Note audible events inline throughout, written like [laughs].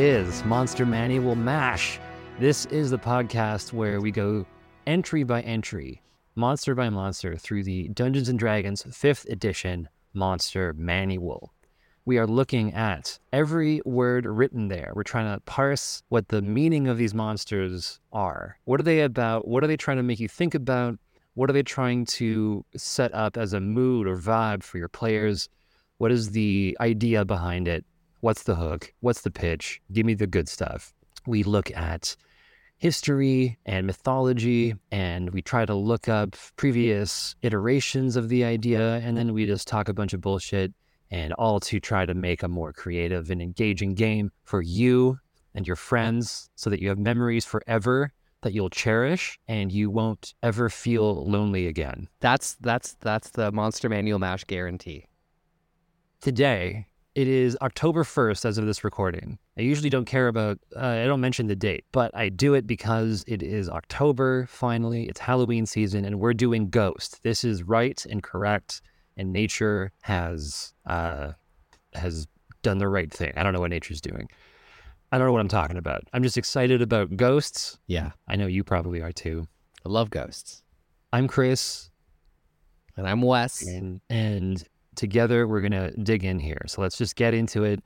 Is Monster Manual MASH. This is the podcast where we go entry by entry, monster by monster, through the Dungeons and Dragons 5th edition Monster Manual. We are looking at every word written there. We're trying to parse what the meaning of these monsters are. What are they about? What are they trying to make you think about? What are they trying to set up as a mood or vibe for your players? What is the idea behind it? What's the hook? What's the pitch? Give me the good stuff. We look at history and mythology, and we try to look up previous iterations of the idea, and then we just talk a bunch of bullshit, and all to try to make a more creative and engaging game for you and your friends so that you have memories forever that you'll cherish and you won't ever feel lonely again. That's that's that's the Monster Manual Mash guarantee. Today, it is October 1st as of this recording. I usually don't care about, uh, I don't mention the date, but I do it because it is October finally. It's Halloween season and we're doing Ghost. This is right and correct, and nature has uh, has done the right thing. I don't know what nature's doing. I don't know what I'm talking about. I'm just excited about ghosts. Yeah. I know you probably are too. I love ghosts. I'm Chris, And I'm Wes. and and together we're gonna dig in here. So let's just get into it.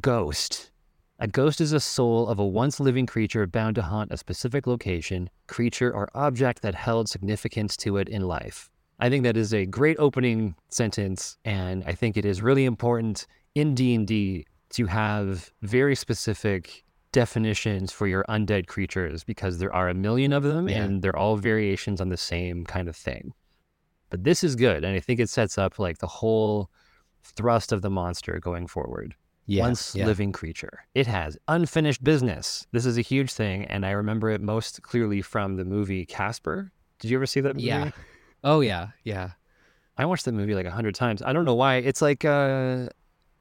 Ghost. A ghost is a soul of a once living creature bound to haunt a specific location, creature, or object that held significance to it in life. I think that is a great opening sentence, and I think it is really important in D and D to have very specific definitions for your undead creatures because there are a million of them, Yeah. and they're all variations on the same kind of thing. But this is good, and I think it sets up like the whole thrust of the monster going forward. Yeah. Once yeah. living creature. It has unfinished business. This is a huge thing, and I remember it most clearly from the movie Casper. Did you ever see that movie? Yeah. Oh yeah. Yeah. I watched that movie like a hundred times. I don't know why. It's like uh,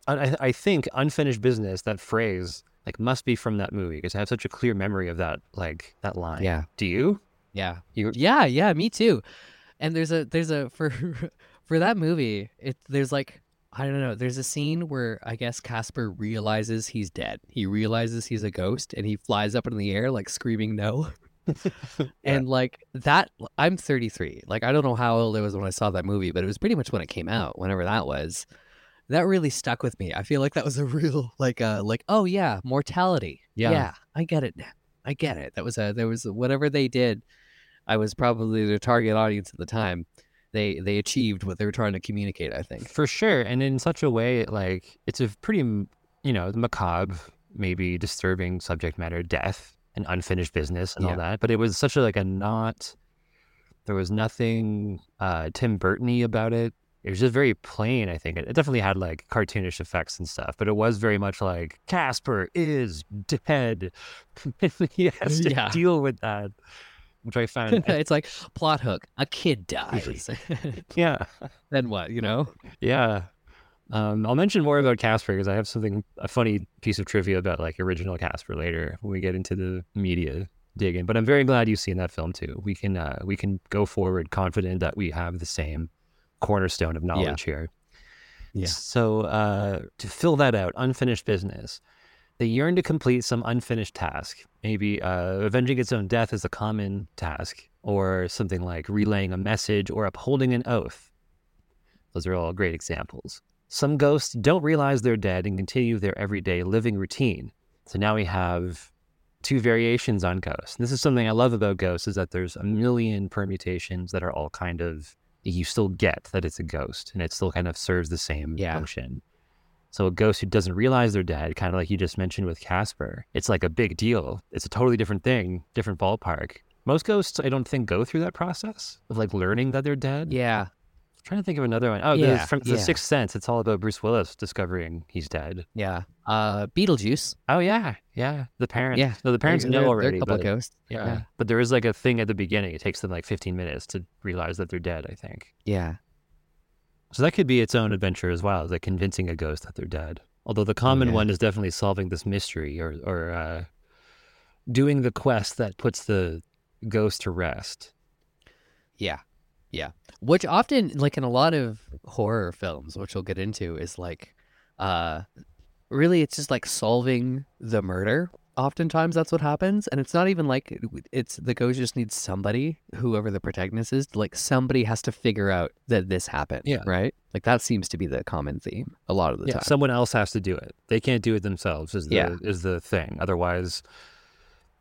I, I think unfinished business. That phrase like must be from that movie because I have such a clear memory of that like that line. Yeah. Do you? Yeah. You- Yeah, yeah, me too. And there's a there's a for [laughs] for that movie, it there's like I don't know, there's a scene where I guess Casper realizes he's dead. He realizes he's a ghost and he flies up in the air like screaming no. [laughs] And like that I'm 33. Like I don't know how old I was when I saw that movie, but it was pretty much when it came out, whenever that was. That really stuck with me. I feel like that was a [laughs] real like uh like oh yeah, mortality. Yeah. Yeah, I get it now. I get it. That was a there was whatever they did. I was probably their target audience at the time. They they achieved what they were trying to communicate. I think. For sure, and in such a way, like it's a pretty, you know, macabre, maybe disturbing subject matter, death and unfinished business and all that. But it was such a like a not. There was nothing uh, Tim Burton-y about it. It was just very plain. I think it, it definitely had like cartoonish effects and stuff, but it was very much like Casper is dead. [laughs] he has to Yeah. deal with that, which I found. [laughs] it's like plot hook. A kid dies. [laughs] yeah, then what? You know? Yeah. Um, I'll mention more about Casper because I have something a funny piece of trivia about like original Casper later when we get into the media digging. But I'm very glad you've seen that film too. We can uh, we can go forward confident that we have the same cornerstone of knowledge here. Yeah. So uh, to fill that out, unfinished business. They yearn to complete some unfinished task. Maybe uh, avenging its own death is a common task, or something like relaying a message or upholding an oath. Those are all great examples. Some ghosts don't realize they're dead and continue their everyday living routine. So now we have two variations on ghosts. And this is something I love about ghosts is that there's a million permutations that are all kind of you still get that it's a ghost and it still kind of serves the same Yeah. function. So a ghost who doesn't realize they're dead, kind of like you just mentioned with Casper, it's like a big deal. It's a totally different thing, different ballpark. Most ghosts, I don't think, go through that process of like learning that they're dead. Yeah. trying to think of another one. Oh, Yeah, the, from the yeah. Sixth Sense. It's all about Bruce Willis discovering he's dead. Yeah. Uh, Beetlejuice. Oh yeah, yeah. The parents. Yeah. No, the parents They're- know they're- already. They're a couple but, of ghosts. yeah. Yeah. but there is like a thing at the beginning. It takes them like 15 minutes to realize that they're dead. I think. Yeah. So that could be its own adventure as well, like convincing a ghost that they're dead. Although the common one is definitely solving this mystery or or uh, doing the quest that puts the ghost to rest. Yeah. Yeah. Which often like in a lot of horror films, which we'll get into, is like uh really it's just like solving the murder. Oftentimes that's what happens, and it's not even like it's the ghost just needs somebody, whoever the protagonist is, like somebody has to figure out that this happened. Yeah. right. Like that seems to be the common theme a lot of the Yeah, time. someone else has to do it. They can't do it themselves. Is the Yeah. is the thing. Otherwise,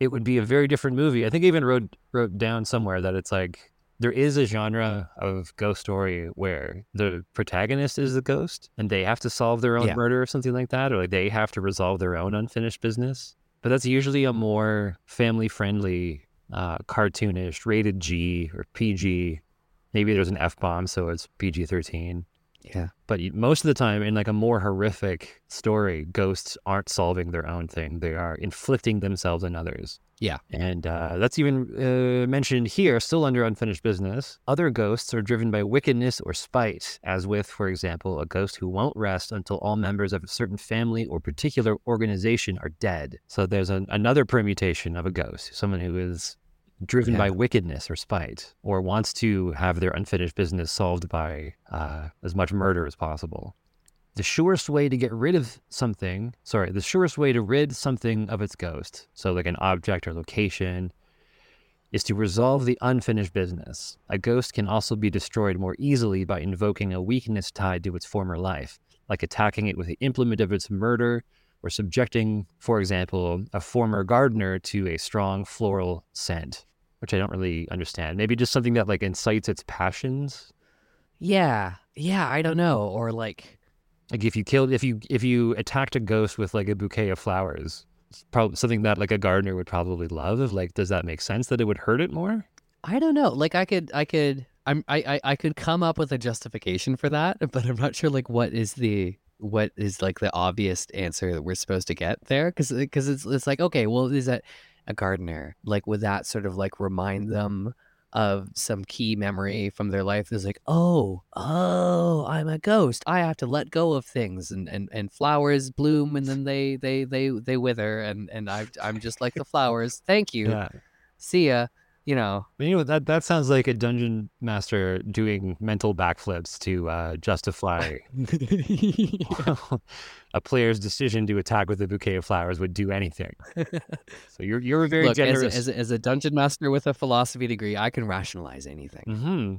it would be a very different movie. I think I even wrote wrote down somewhere that it's like there is a genre of ghost story where the protagonist is the ghost and they have to solve their own Yeah. murder or something like that, or like they have to resolve their own unfinished business. But that's usually a more family friendly, uh, cartoonish, rated G or PG. Maybe there's an F bomb, so it's PG thirteen yeah. but most of the time in like a more horrific story ghosts aren't solving their own thing they are inflicting themselves on others Yeah. and uh, that's even uh, mentioned here still under unfinished business other ghosts are driven by wickedness or spite as with for example a ghost who won't rest until all members of a certain family or particular organization are dead so there's an, another permutation of a ghost someone who is driven Yeah. by wickedness or spite, or wants to have their unfinished business solved by uh, as much murder as possible. The surest way to get rid of something, sorry, the surest way to rid something of its ghost, so like an object or location, is to resolve the unfinished business. A ghost can also be destroyed more easily by invoking a weakness tied to its former life, like attacking it with the implement of its murder or subjecting, for example, a former gardener to a strong floral scent, which I don't really understand. Maybe just something that like incites its passions. Yeah. Yeah. I don't know. Or like, Like if you killed, if you if you attacked a ghost with like a bouquet of flowers, it's probably something that like a gardener would probably love. Like, does that make sense that it would hurt it more? I don't know. Like I could, I could, I'm, I, I, I could come up with a justification for that, [laughs] but I'm not sure like what is the, what is like the obvious answer that we're supposed to get there? Because, because it's, it's like okay, well, is that a gardener? Like, would that sort of like remind them of some key memory from their life? There's like, oh, oh, I'm a ghost. I have to let go of things, and and and flowers bloom, and then they they they they wither, and and I I'm just like the flowers. Thank you. Yeah. See ya. You know. But you know that that sounds like a dungeon master doing mental backflips to uh, justify [laughs] [laughs] a player's decision to attack with a bouquet of flowers would do anything. [laughs] So you're you're very Look, as a, generous. as, a, as a dungeon master with a philosophy degree, I can rationalize anything. hmm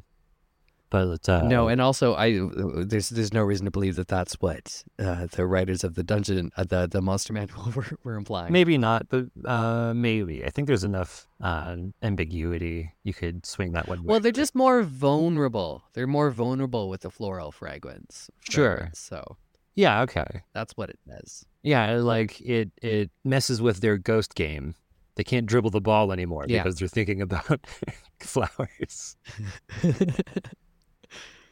But uh, no, and also I there's there's no reason to believe that that's what uh, the writers of the dungeon uh, the the monster manual [laughs] were, were implying. maybe not, but uh, maybe I think there's enough uh, ambiguity. You could swing that one way. Well, they're just more vulnerable. They're more vulnerable with the floral fragrance. Sure. So yeah, okay, that's what it says. yeah, like it it messes with their ghost game. They can't dribble the ball anymore Yeah. because they're thinking about [laughs] flowers. [laughs]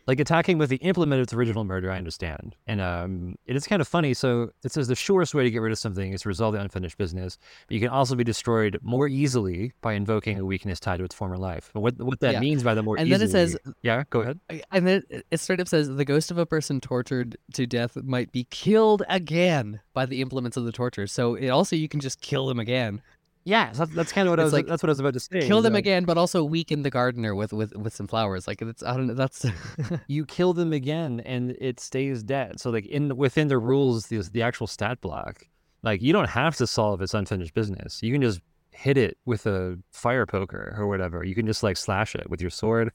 like attacking with the implement of its original murder, I understand. And um, it is kind of funny. So it says the surest way to get rid of something is to resolve the unfinished business, but you can also be destroyed more easily by invoking a weakness tied to its former life. But what what that Yeah. means by the more And easily, then it says yeah, go ahead. and then it- it straight up says the ghost of a person tortured to death might be killed again by the implements of the torture. So it also you can just kill them again. Yeah, that's, that's kind of what I was. like, that's what I was about to say. kill them that again, but also weaken the gardener with with with some flowers. Like it's I don't know. That's [laughs] You kill them again, and it stays dead. So like in within the rules, the the actual stat block, like you don't have to solve its unfinished business. You can just hit it with a fire poker or whatever. You can just like slash it with your sword,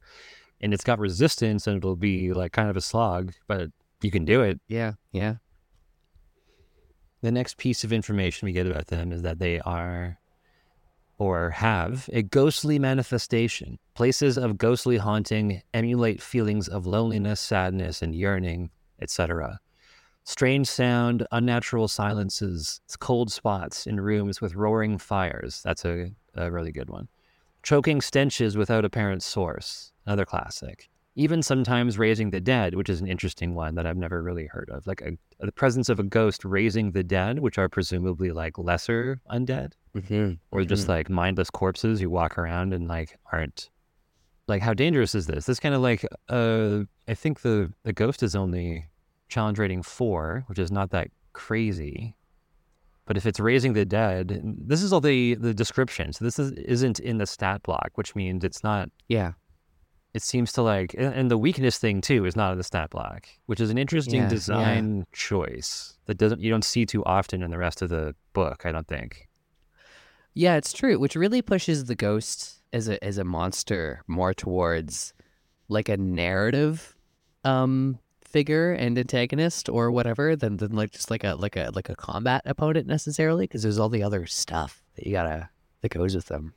and it's got resistance, and it'll be like kind of a slog, but you can do it. yeah yeah. The next piece of information we get about them is that they are or have a ghostly manifestation. Places of ghostly haunting emulate feelings of loneliness, sadness, and yearning, etc. Strange sound, unnatural silences, cold spots in rooms with roaring fires. That's a, a really good one. Choking stenches without apparent source. Another classic. Even sometimes raising the dead, which is an interesting one that I've never really heard of. Like a, the presence of a ghost raising the dead, which are presumably like lesser undead Mm-hmm. or just like mindless corpses who walk around and like aren't like how dangerous is this this kind of like uh i think the the ghost is only challenge rating four which is not that crazy but if it's raising the dead this is all the the description so this is isn't in the stat block which means it's not Yeah. It seems to like, and the weakness thing too is not in the stat block, which is an interesting Yeah, yeah. design choice that doesn't you don't see too often in the rest of the book. I don't think. Yeah, it's true, which really pushes the ghost as a as a monster more towards like a narrative um figure and antagonist or whatever than than like just like a like a like a combat opponent necessarily because there's all the other stuff that you gotta that goes with them.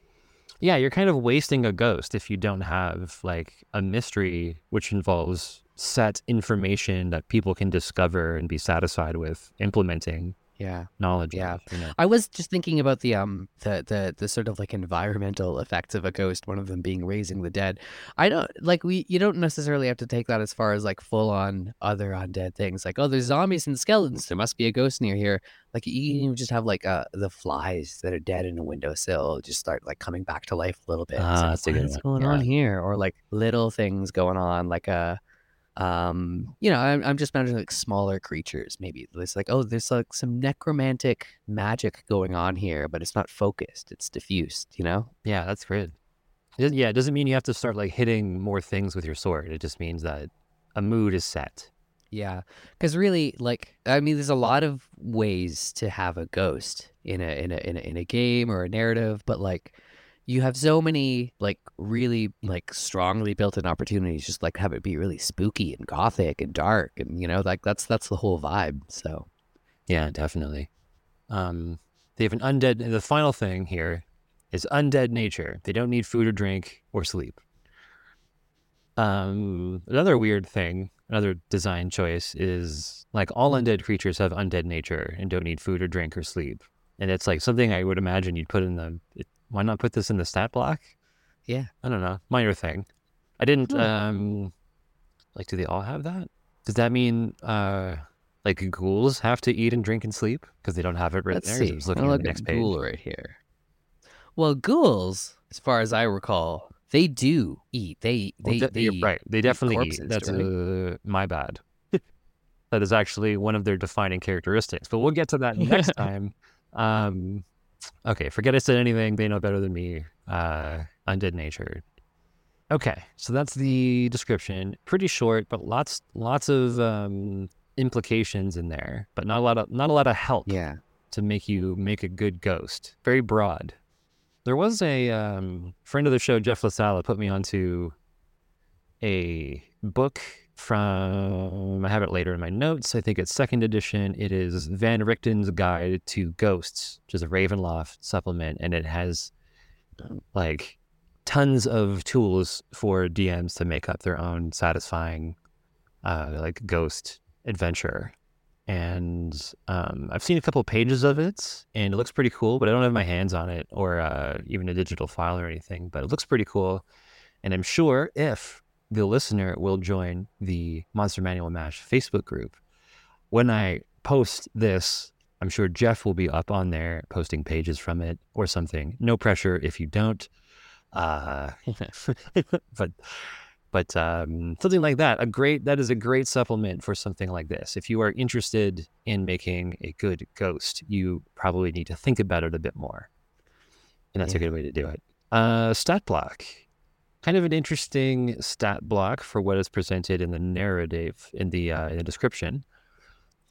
Yeah, you're kind of wasting a ghost if you don't have like a mystery which involves set information that people can discover and be satisfied with implementing Yeah. knowledge. Yeah. you know? I was just thinking about the um the the the sort of like environmental effects of a ghost. One of them being raising the dead. I don't like we you don't necessarily have to take that as far as like full on other undead things. Like oh, there's zombies and skeletons. There must be a ghost near here. Like you can just have like uh the flies that are dead in a windowsill just start like coming back to life a little bit. Ah, like, that's a what's going on here? Or like little things going on like a. Um, you know, I'm, I'm just imagining like smaller creatures. Maybe it's like, oh, there's like some necromantic magic going on here, but it's not focused. It's diffused. You know? Yeah, that's great. It Yeah, it doesn't mean you have to start like hitting more things with your sword. It just means that a mood is set. Yeah, because really, like, I mean, there's a lot of ways to have a ghost in a in a in a, in a game or a narrative, but like, you have so many like really like strongly built-in opportunities, just like have it be really spooky and gothic and dark, and you know, like that's that's the whole vibe. So Yeah, definitely. Um, they have an undead. The final thing here is undead nature. They don't need food or drink or sleep. Um, another weird thing, another design choice is like all undead creatures have undead nature and don't need food or drink or sleep. And it's like something I would imagine you'd put in the. Why not put this in the stat block? Yeah. I don't know. Minor thing. I didn't. Hmm. Um, like, do they all have that? Does that mean uh, like ghouls have to eat and drink and sleep because they don't have it written let's there? see. I was looking at look the next at page. ghoul right here. Well, ghouls, as far as I recall, they do eat. They Well, they de- they right. They definitely corpses, eat. That's right? uh, my bad. [laughs] that is actually one of their defining characteristics. But we'll get to that [laughs] next time. Um, okay, forget I said anything. They know better than me. Uh, undead nature. Okay, so that's the description. Pretty short, but lots lots of um, implications in there, but not a lot of not a lot of help Yeah. to make you make a good ghost. Very broad. There was a um, friend of the show, Jeff LaSala, put me onto a book from, I have it later in my notes. I think it's second edition. It is Van Richten's Guide to Ghosts, which is a Ravenloft supplement, and it has like tons of tools for DMs to make up their own satisfying, uh, like ghost adventure and um, I've seen a couple pages of it, and it looks pretty cool. But I don't have my hands on it, or uh, even a digital file or anything. But it looks pretty cool, and I'm sure if the listener will join the Monster Manual Mash Facebook group, when I post this, I'm sure Jeff will be up on there posting pages from it or something. No pressure if you don't. Uh, [laughs] but but um, something like that. A great that is a great supplement for something like this. If you are interested in making a good ghost you probably need to think about it a bit more. And that's a good way to do it. Uh, stat block kind of an interesting stat block for what is presented in the narrative in the uh, in the description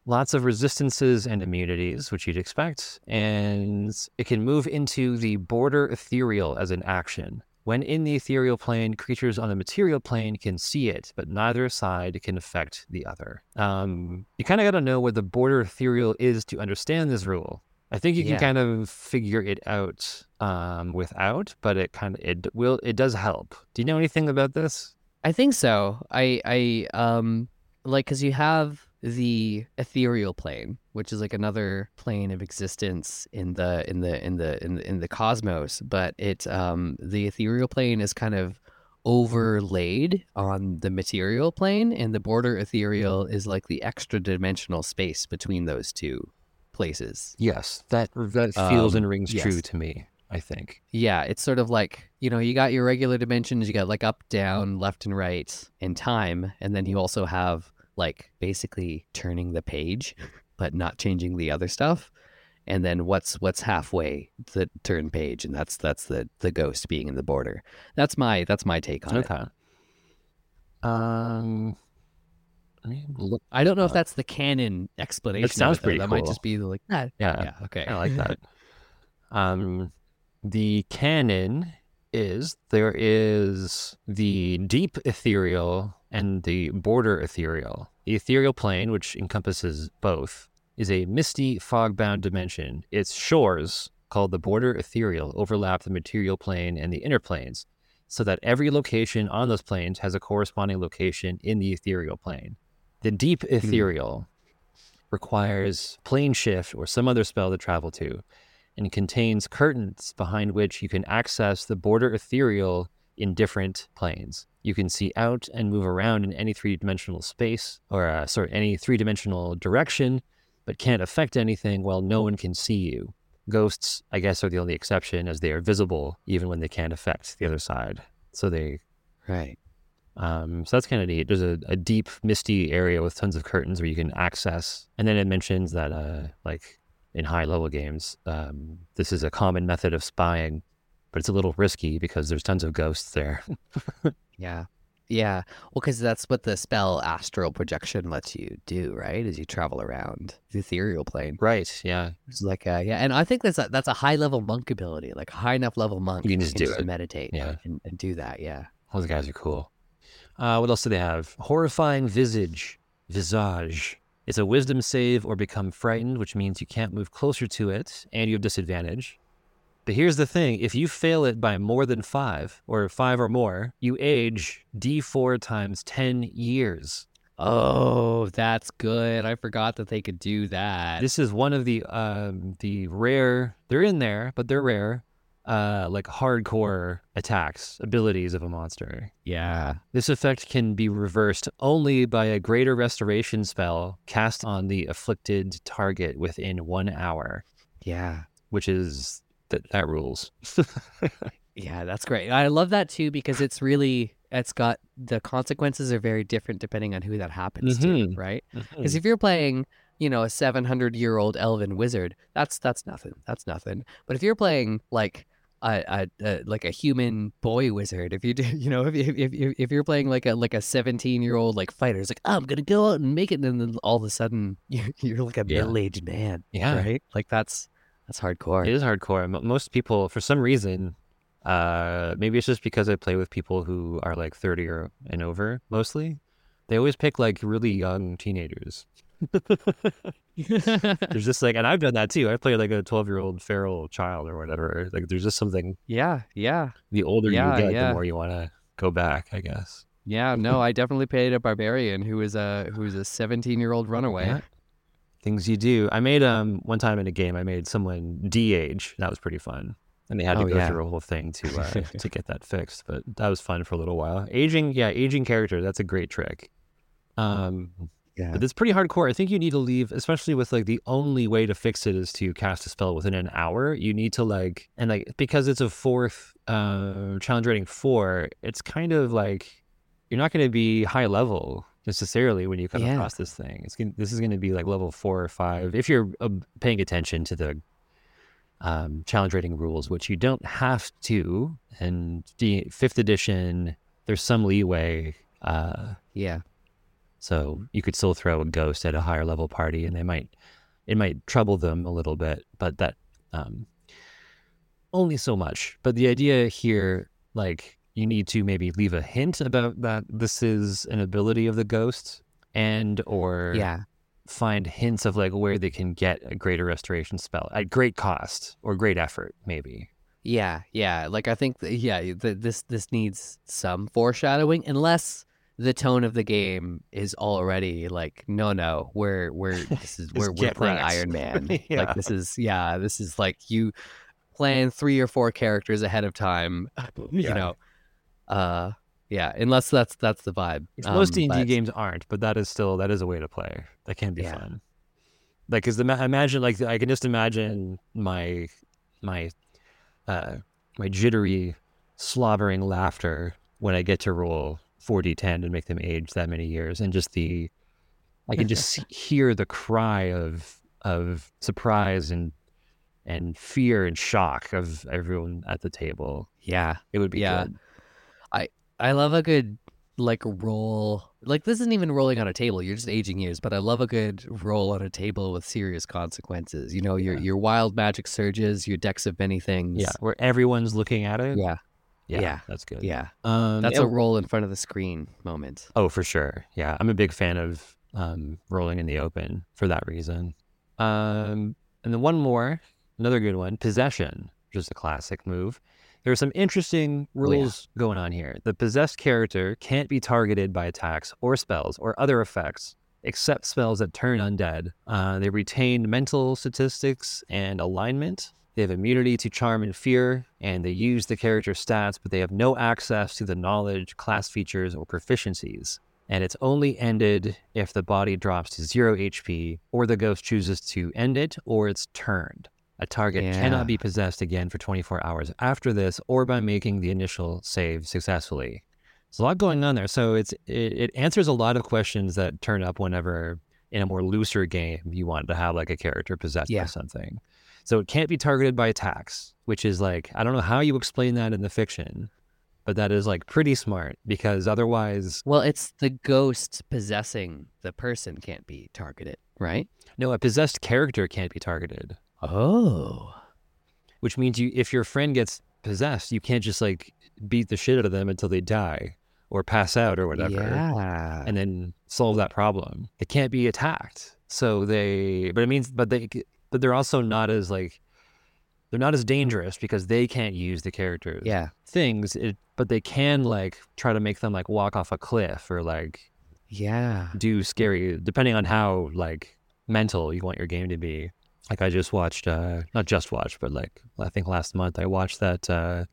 lots of resistances and immunities which you'd expect and it can move into the border ethereal as an action when in the ethereal plane, creatures on the material plane can see it, but neither side can affect the other. Um, you kind of got to know what the border ethereal is to understand this rule. I think you can kind of figure it out um, without, but it kind of it will it does help. Do you know anything about this? I think so. I I um like cuz you have the ethereal plane, which is like another plane of existence in the in the in the in the, in the cosmos, but it um the ethereal plane is kind of overlaid on the material plane and the border ethereal is like the extra dimensional space between those two places. Yes, that that feels Um, and rings yes. true to me. I think. Yeah, it's sort of like, you know, you got your regular dimensions, you got like up, down, left and right in time, and then you also have like basically turning the page but not changing the other stuff. And then what's what's halfway the turn page and that's that's the the ghost being in the border. That's my that's my take on it. Okay. Um, I mean, look, I don't know if that's the canon explanation. of sounds it, though. pretty That might just be like that. yeah, Yeah. Okay. I like that. [laughs] um, the canon is there is the deep ethereal and the border ethereal. The ethereal plane, which encompasses both, is a misty, fog-bound dimension. Its shores, called the border ethereal, overlap the material plane and the inner planes, so that every location on those planes has a corresponding location in the ethereal plane. The deep ethereal requires plane shift or some other spell to travel to, and contains curtains behind which you can access the border ethereal in different planes. You can see out and move around in any three dimensional space, or uh, sorry, any three dimensional direction, but can't affect anything while no one can see you. Ghosts, I guess, are the only exception as they are visible even when they can't affect the other side. So they Right. Um, so that's kind of neat. There's a, a deep, misty area with tons of curtains where you can access. And then it mentions that, uh, like in high level games, um, this is a common method of spying, but it's a little risky because there's tons of ghosts there. [laughs] Yeah. Yeah. Well, because that's what the spell astral projection lets you do, right? As you travel around the ethereal plane. right. Yeah. It's like a, yeah, and I think that's a, that's a high level monk ability, like a high enough level monk. You can just do it. meditate. Yeah. And, and do that. Yeah. Those guys are cool. Uh, what else do they have? Horrifying visage, visage. It's a wisdom save or become frightened, which means you can't move closer to it and you have disadvantage. But here's the thing if you fail it by more than five or five or more, you age d4 times 10 years. Oh, that's good. I forgot that they could do that. This is one of the um, the rare, they're in there, but they're rare, uh, like hardcore attacks, abilities of a monster. yeah. This effect can be reversed only by a greater restoration spell cast on the afflicted target within one hour, Yeah. which is that that rules. [laughs] Yeah, that's great. I love that too because it's really it's got the consequences are very different depending on who that happens to, Mhm. right? Because if you're playing, you know, a 700 year old elven wizard, that's that's nothing. That's nothing. But if you're playing like a, a, a like a human boy wizard, if you do, [laughs] you know, if if if, if- you're playing like a like a 17 year old like fighter, it's like I'm gonna go out and make it, and then all of a sudden [laughs] you're, you're like a Yeah. middle aged man, yeah, right? Like that's that's hardcore. it is hardcore. Most people, for some reason, uh, maybe it's just because I play with people who are like 30 or and over mostly. They always pick like really young teenagers. [laughs] There's just like, and I've done that too. I play like a 12 year old feral child or whatever. Like, there's just something. yeah, yeah. The older Yeah, you get, yeah. the more you want to go back. I guess. Yeah, no, I definitely played a barbarian who was a who was a 17 year old runaway. Yeah. Things you do. I made um one time in a game. I made someone de-age. That was pretty fun. And they had to Oh, go through a whole thing to uh, [laughs] to get that fixed. But that was fun for a little while. Aging, yeah, aging character. That's a great trick. Um, Yeah. but it's pretty hardcore. I think you need to leave, especially with like the only way to fix it is to cast a spell within an hour. You need to like, and like because it's a fourth uh, challenge rating four, it's kind of like you're not going to be high level necessarily when you come Yeah. across this thing. It's gonna, this is going to be like level four or five if you're uh, paying attention to the um, challenge rating rules, which you don't have to. And the fifth edition, there's some leeway. Uh, yeah. So you could still throw a ghost at a higher level party, and they might it might trouble them a little bit, but that um, only so much. But the idea here, like you need to maybe leave a hint about that this is an ability of the ghost, and or Yeah. find hints of like where they can get a greater restoration spell at great cost or great effort, maybe. Yeah. Yeah. Like I think yeah, th- this this needs some foreshadowing unless the tone of the game is already like no no we're we're [laughs] this is we're, we're playing. Iron Man. [laughs] Yeah. Like this is yeah, this is like you plan three or four characters ahead of time, [laughs] you Yeah. know. Uh yeah, unless that's that's the vibe. Most Um, D and D but- games aren't, but that is still that is a way to play. That can be Yeah. fun. Like, cause the, imagine like I can just imagine my my uh my jittery, slobbering laughter when I get to roll four d ten and make them age that many years, and just the I can just [laughs] hear the cry of of surprise and and fear and shock of everyone at the table. Yeah. It would be Yeah. good. I love a good like roll like this isn't even rolling on a table you're just aging years but i love a good roll on a table with serious consequences you know your Yeah. your wild magic surges your decks of many things Yeah, where everyone's looking at it. yeah yeah, yeah. that's good. yeah um, that's a roll in front of the screen moment Oh, for sure. Yeah, I'm a big fan of um, rolling in the open for that reason. Um, and then one more, another good one, possession, which is a classic move. There are some interesting Oh, yeah. rules going on here. The possessed character can't be targeted by attacks or spells or other effects except spells that turn undead. Uh, they retain mental statistics and alignment. They have immunity to charm and fear, and they use the character stats, but they have no access to the knowledge, class features, or proficiencies. And it's only ended if the body drops to zero HP, or the ghost chooses to end it, or it's turned. A target Yeah. cannot be possessed again for 24 hours after this, or by making the initial save successfully. There's a lot going on there. So it's it, it answers a lot of questions that turn up whenever in a more looser game you want to have like a character possessed Yeah. by something. So it can't be targeted by attacks, which is like I don't know how you explain that in the fiction, but that is like pretty smart because otherwise, well it's the ghost possessing the person can't be targeted right no, a possessed character can't be targeted. oh Which means you if your friend gets possessed, you can't just like beat the shit out of them until they die or pass out or whatever. yeah and then solve that problem. It can't be attacked. So they, but it means, but they, but they're also not as like, they're not as dangerous because they can't use the characters yeah things. It, but they can like try to make them like walk off a cliff or like yeah do scary, depending on how like mental you want your game to be. Like I just watched, uh not just watched, but like I think last month I watched that uh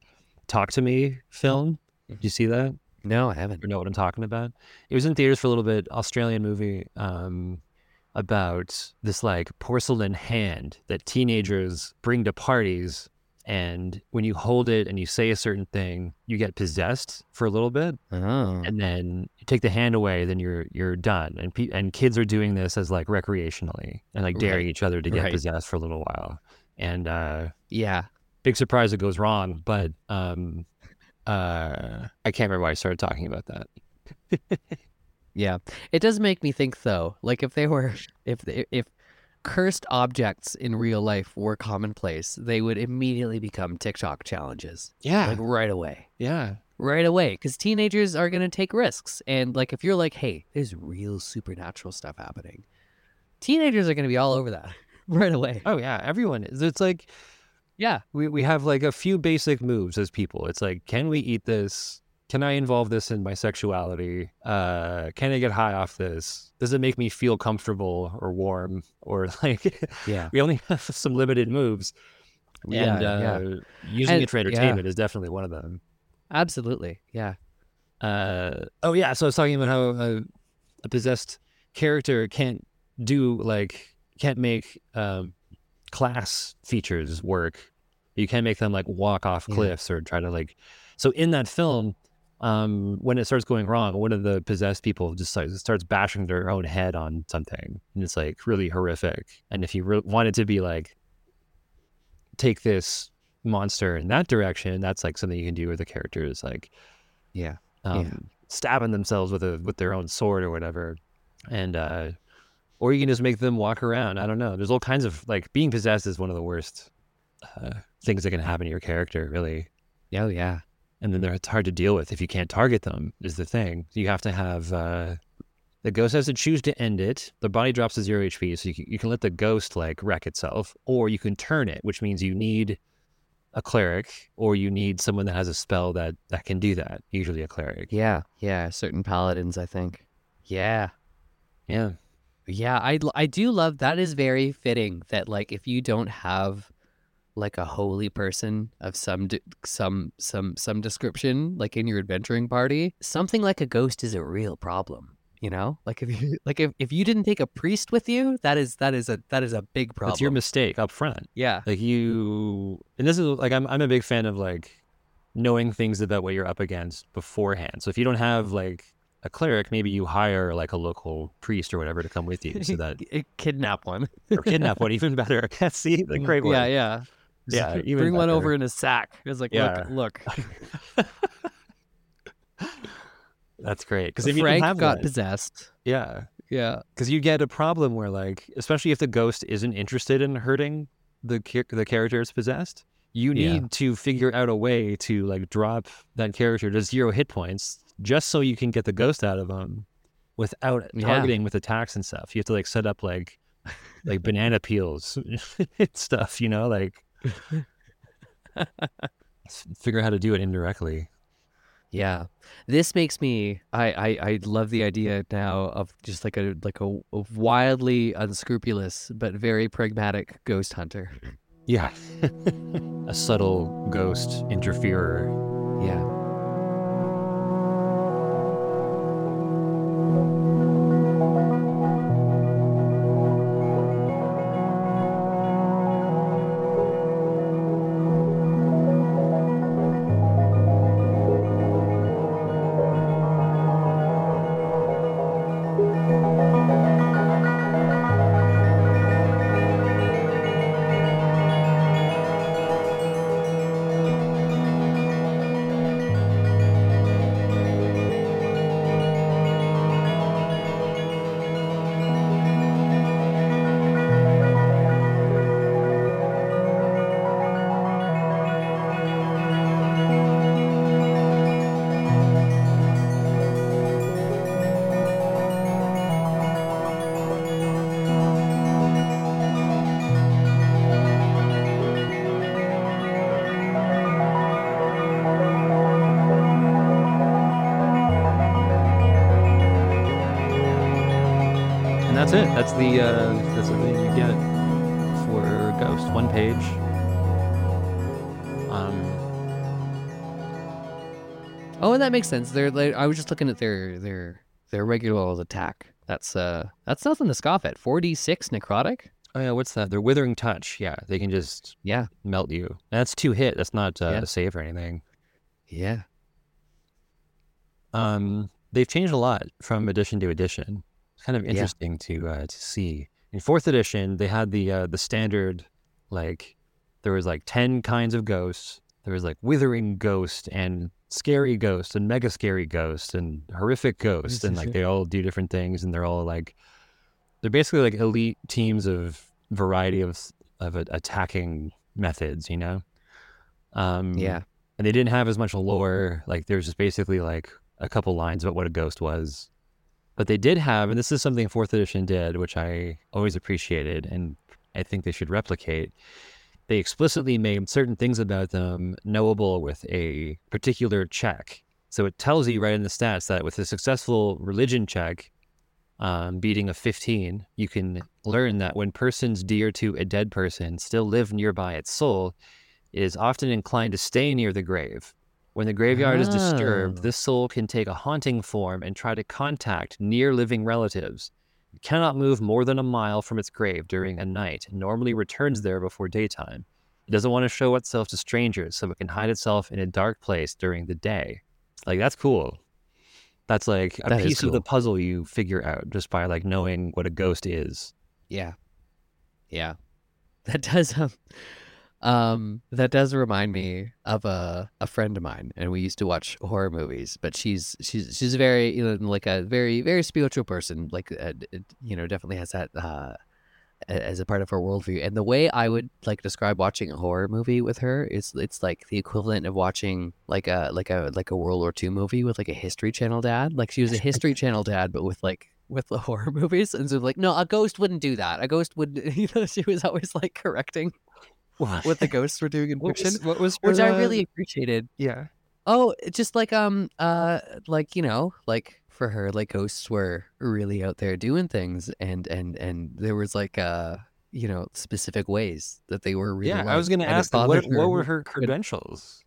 Talk to Me film. Did you see that? no i haven't or know what I'm talking about. It was in theaters for a little bit. Australian movie um, about this like porcelain hand that teenagers bring to parties, and when you hold it and you say a certain thing, you get possessed for a little bit, oh and then you take the hand away, then you're you're done. And pe- and kids are doing this as like recreationally and like daring Right. each other to get Right. possessed for a little while. And uh, yeah big surprise it goes wrong, but um, uh, I can't remember why I started talking about that. [laughs] Yeah, it does make me think though. Like if they were, if they, if cursed objects in real life were commonplace, they would immediately become TikTok challenges, Yeah, like right away, yeah. right away. Because teenagers are gonna take risks, and like if you're like, hey, there's real supernatural stuff happening, teenagers are gonna be all over that [laughs] right away. Oh yeah, everyone is. It's like Yeah, we, we have like a few basic moves as people. It's like, can we eat this? Can I involve this in my sexuality? Uh, can I get high off this? Does it make me feel comfortable or warm? Or [laughs] like, yeah, we only [laughs] have some limited moves. Yeah, and uh, yeah. using And- it for yeah. entertainment is definitely one of them. absolutely. Yeah, Uh, oh yeah, so I was talking about how uh, a possessed character can't do like can't make um, class features work. You can't make them like walk off Yeah. cliffs or try to like. So in that film, um, when it starts going wrong, one of the possessed people just starts, starts bashing their own head on something, and it's like really horrific. And if you re- wanted to be like, take this monster in that direction, that's like something you can do with the characters, like yeah, um, Yeah. stabbing themselves with a with their own sword or whatever, and uh, or you can just make them walk around. I don't know. There's all kinds of like being possessed is one of the worst uh, things that can happen to your character, really. oh yeah, And then they're, it's hard to deal with if you can't target them. Is the thing you have to have. Uh, the ghost has to choose to end it. The body drops to zero HP, so you can, you can let the ghost like wreck itself, or you can turn it, which means you need a cleric, or you need someone that has a spell that that can do that. Usually a cleric. yeah, yeah. Certain paladins, I think. Yeah, Yeah. Yeah, I I do love that is very fitting that like if you don't have like a holy person of some de- some some some description like in your adventuring party, something like a ghost is a real problem, you know? Like if you like if, if you didn't take a priest with you, that is that is a that is a big problem. That's your mistake up front. yeah. Like you, and this is like I'm I'm a big fan of like knowing things about what you're up against beforehand. So if you don't have like a cleric, maybe you hire like a local priest or whatever to come with you, so [laughs] that kidnap one. or kidnap one even better. That's [laughs] See, the [laughs] great one. Yeah, yeah. Yeah, even bring one better. over in a sack. It's like, Yeah. look, look. [laughs] That's great because if you Frank got one, possessed. yeah, Yeah. because you get a problem where like, especially if the ghost isn't interested in hurting the the character it's possessed, you Yeah. need to figure out a way to like drop that character to zero hit points just so you can get the ghost out of them without Yeah. targeting with attacks and stuff. You have to like set up like like banana peels [laughs] and stuff, you know, like figure out how to do it indirectly. Yeah, this makes me. I, I I love the idea now of just like a like a, a wildly unscrupulous but very pragmatic ghost hunter. Yeah. [laughs] a subtle ghost interferer. Yeah. It. That's the uh that's the thing you get for Ghost. One page. Um Oh, and that makes sense. They're like, I was just looking at their their their regular old attack. That's uh that's nothing to scoff at. Forty six necrotic. oh yeah, what's that? Their withering touch. Yeah, they can just Yeah. melt you. And that's two hit. That's not uh, Yeah. a save or anything. Yeah. Um they've changed a lot from edition to edition. It's kind of Yeah. interesting to uh to see. In fourth edition, they had the uh the standard like there was like 10 kinds of ghosts. There was like withering ghost and scary ghost and mega scary ghost and horrific ghost and like [laughs] they all do different things and they're all like they're basically like elite teams of variety of of attacking methods, you know. Um Yeah. and they didn't have as much lore. Like there's just basically like a couple lines about what a ghost was. But they did have, and this is something fourth edition did, which I always appreciated, and I think they should replicate. They explicitly made certain things about them knowable with a particular check. So it tells you right in the stats that with a successful religion check, um, beating a 15, you can learn that when persons dear to a dead person still live nearby its soul, it is often inclined to stay near the grave. When the graveyard is disturbed, Oh. this soul can take a haunting form and try to contact near living relatives. It cannot move more than a mile from its grave during a night and normally returns there before daytime. It doesn't want to show itself to strangers, so it can hide itself in a dark place during the day. Like, that's cool. That's like a That piece of the puzzle you figure out just by like knowing what a ghost is. Yeah. Yeah. That does um um that does remind me of a a friend of mine and we used to watch horror movies but she's she's she's very you know like a very very spiritual person like uh, you know definitely has that uh as a part of her worldview. And the way i would like describe watching a horror movie with her is it's like the equivalent of watching like a like a like a world war ii movie with like a history channel dad. Like she was a history [laughs] channel dad but with like with the [laughs] horror movies. And so like no a ghost wouldn't do that. A ghost would [laughs] you know she was always like correcting what the ghosts were doing in What fiction was, what was which i uh, really appreciated yeah. oh just like um uh like you know like for her like ghosts were really out there doing things and and and there was like uh you know specific ways that they were really Yeah, I was going to ask what, what were her credentials?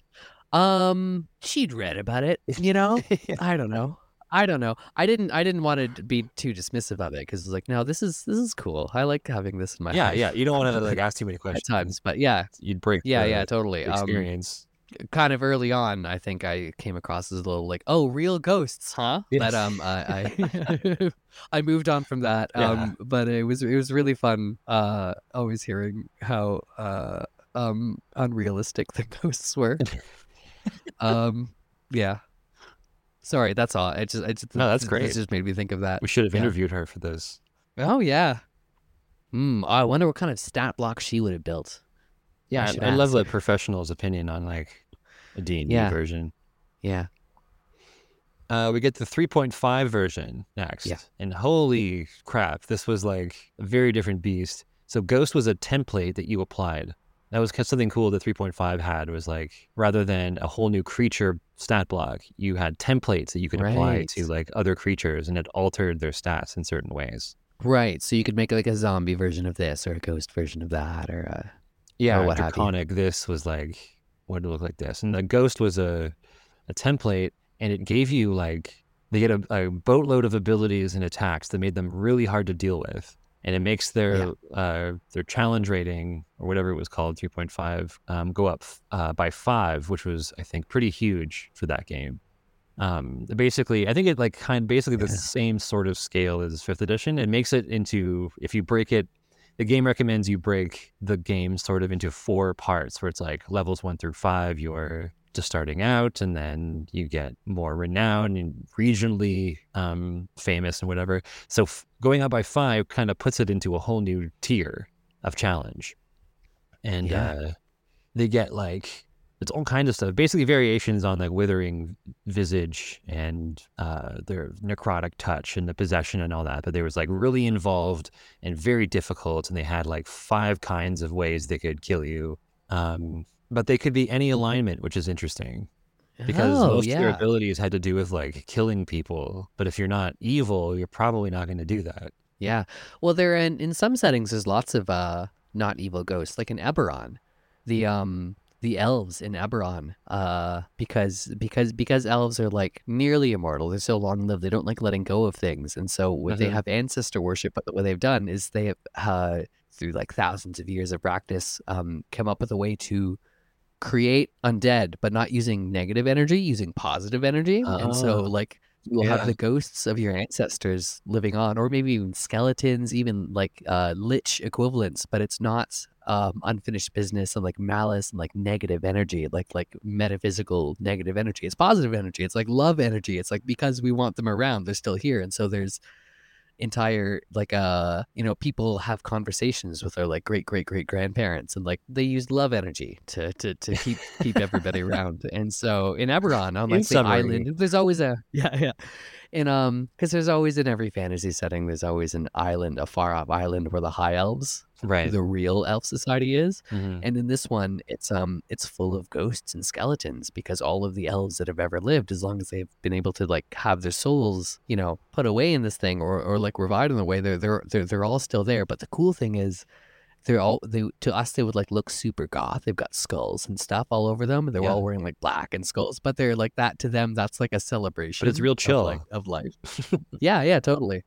um she'd read about it you know [laughs] I don't know. I don't know. I didn't. I didn't want to be too dismissive of it because it's like, no, this is this is cool. I like having this in my yeah, yeah. You don't want to [laughs] like ask too many at questions. times. But yeah, You'd break. yeah, the yeah, totally. Um, Experience. kind of early on, I think I came across as a little like, oh, real ghosts, huh? Yes. But um, I [laughs] I, [laughs] I moved on from that. Yeah. Um, but it was it was really fun. Uh, always hearing how uh um unrealistic the ghosts were. um, yeah. Sorry, that's all. It just, it just No, that's it great. just made me think of that. We should have Yeah. interviewed her for this. Oh yeah. Hmm. I wonder what kind of stat block she would have built. Yeah, should I, I love a professional's opinion on like a D&D version. Yeah. Uh, we get the 3.5 version next. Yeah. And holy crap, this was like a very different beast. So Ghost was a template that you applied. That was something cool that 3.5 had was like rather than a whole new creature stat block, you had templates that you could apply to like other creatures and it altered their stats in certain ways. Right. So you could make like a zombie version of this or a ghost version of that or uh Yeah, what have you. draconic. This was like what it look like this, and the ghost was a a template, and it gave you like they get a, a boatload of abilities and attacks that made them really hard to deal with, and it makes their uh, their challenge rating or whatever it was called, three point five, um, go up uh, by five, which was I think pretty huge for that game. Um, basically, I think it like kind of basically the same sort of scale as fifth edition. It makes it into if you break it the game recommends you break the game sort of into four parts where it's like levels one through five you're just starting out and then you get more renown and regionally um, famous and whatever. So f- going up by five kind of puts it into a whole new tier of challenge. And Yeah. uh, they get like it's all kinds of stuff basically variations on like withering visage and uh, their necrotic touch and the possession and all that but they was like really involved and very difficult and they had like five kinds of ways they could kill you. Um, but they could be any alignment which is interesting because oh, most of their abilities had to do with like killing people but if you're not evil you're probably not going to do that Yeah. Well, there in in some settings there's lots of uh not evil ghosts, like in Eberron, the um the elves in Eberron, uh because because because elves are like nearly immortal. They're so long lived. They don't like letting go of things, and so what they Mhm. have ancestor worship. But what they've done is they have uh through like thousands of years of practice um come up with a way to create undead but not using negative energy using positive energy. And so Oh. like you'll Yeah. have the ghosts of your ancestors living on or maybe even skeletons even like uh lich equivalents but it's not um unfinished business and like malice and like negative energy like like metaphysical negative energy. It's positive energy. It's like love energy. It's like because we want them around they're still here. And so there's entire like uh you know people have conversations with their like great great great grandparents and like they use love energy to to, to keep keep everybody [laughs] around and so in Eberron on In like the summary. island there's always a [laughs] yeah yeah and um because there's always in every fantasy setting there's always an island a far off island where the high elves right. the real elf society is. Mhm. and in this one it's um it's full of ghosts and skeletons because all of the elves that have ever lived as long as they've been able to like have their souls you know put away in this thing or, or like revived in the way they're, they're they're they're all still there. But the cool thing is they're all they to us they would like look super goth they've got skulls and stuff all over them they're Yeah. all wearing like black and skulls but they're like that to them that's like a celebration But it's real of, chill. like, of life [laughs] yeah yeah totally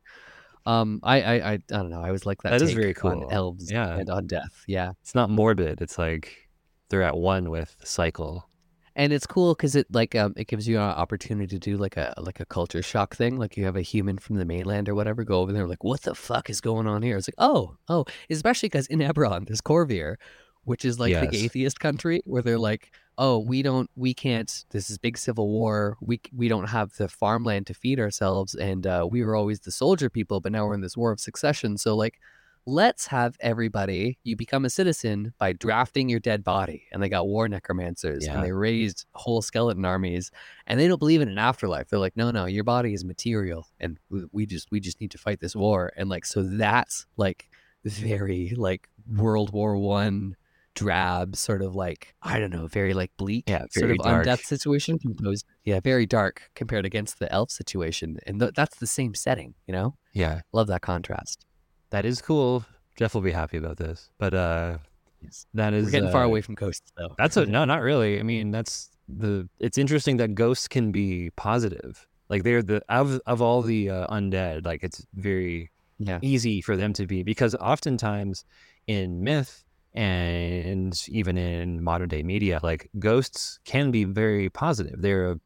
um I, I i i don't know i was like that That is very on cool. elves Yeah. and on death yeah it's not morbid it's like they're at one with the cycle and it's cool because it like um it gives you an opportunity to do like a like a culture shock thing like you have a human from the mainland or whatever go over there like what the fuck is going on here it's like oh oh especially because in Eberron there's Corvair which is like Yes. the atheist country where they're like oh we don't we can't this is big civil war we we don't have the farmland to feed ourselves and uh, we were always the soldier people but now we're in this war of succession so like let's have everybody you become a citizen by drafting your dead body. And they got war necromancers Yeah. and they raised whole skeleton armies and they don't believe in an afterlife. They're like no no your body is material and we- just we just need to fight this war. And like so that's like very like world war one drab sort of like i don't know very like bleak Yeah, sort of dark. undeath situation composed yeah very dark compared against the elf situation. And th- that's the same setting you know? Yeah. Love that contrast that is cool jeff will be happy about this but uh Yes. that is we're getting far uh, away from ghosts though That's a, [laughs] no, not really. I mean, that's the. It's interesting that ghosts can be positive. Like they're the of of all the uh, undead. Like it's very yeah easy for them to be because oftentimes in myth and even in modern day media, like ghosts can be very positive. They're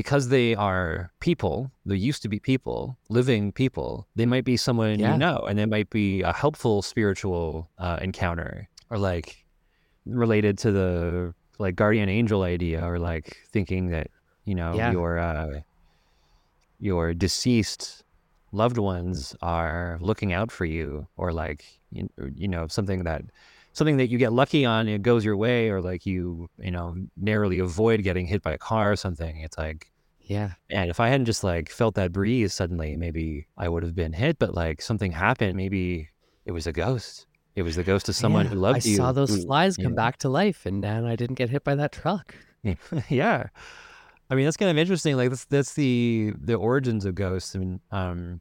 because they are people. They used to be people, living people. They might be someone Yeah. you know, and they might be a helpful spiritual uh, encounter or like related to the like guardian angel idea or like thinking that you know Yeah. your uh your deceased loved ones are looking out for you or like you, you know something that something that you get lucky on it goes your way or like you you know narrowly avoid getting hit by a car or something it's like Yeah. and if i hadn't just like felt that breeze suddenly maybe i would have been hit but like something happened maybe it was a ghost it was the ghost of someone Yeah, who loved I you I saw those flies you come back to life, and then I didn't get hit by that truck. [laughs] yeah i mean that's kind of interesting like that's that's the the origins of ghosts i mean um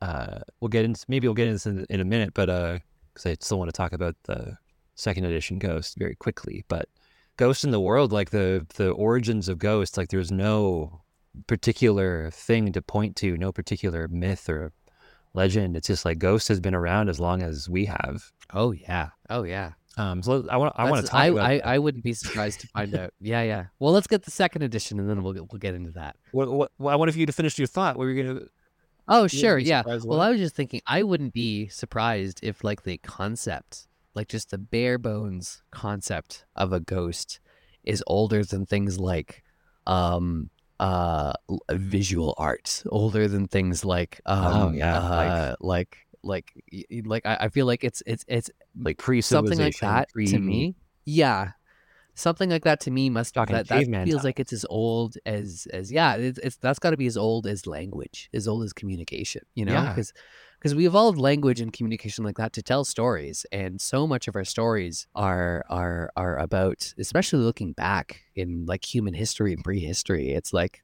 uh we'll get into maybe we'll get into this in, in a minute but uh because i still want to talk about the second edition ghost very quickly but ghosts in the world like the the origins of ghosts like there's no particular thing to point to no particular myth or legend it's just like ghost has been around as long as we have Oh yeah. Oh yeah. um so i want i want to talk I, about I, I wouldn't be surprised to find out. Yeah, yeah. Well, let's get the second edition, and then we'll get, we'll get into that. what, what, well, i wanted you to finish your thought were you gonna Oh, sure. Yeah. Well? I was just thinking, I wouldn't be surprised if, like, the concept, like, just the bare bones concept of a ghost is older than things like, um, uh, visual art, older than things like, um, Oh, yeah, like- uh, like, like, y- like, I, I feel like it's, it's, it's like pre something like that pre- to me. Yeah. Something like that to me must Talking that, that feels times. like it's as old as as yeah it's, it's that's got to be as old as language as old as communication you know Yeah. Because we evolved language and communication like that to tell stories and so much of our stories are are are about especially looking back in like human history and prehistory it's like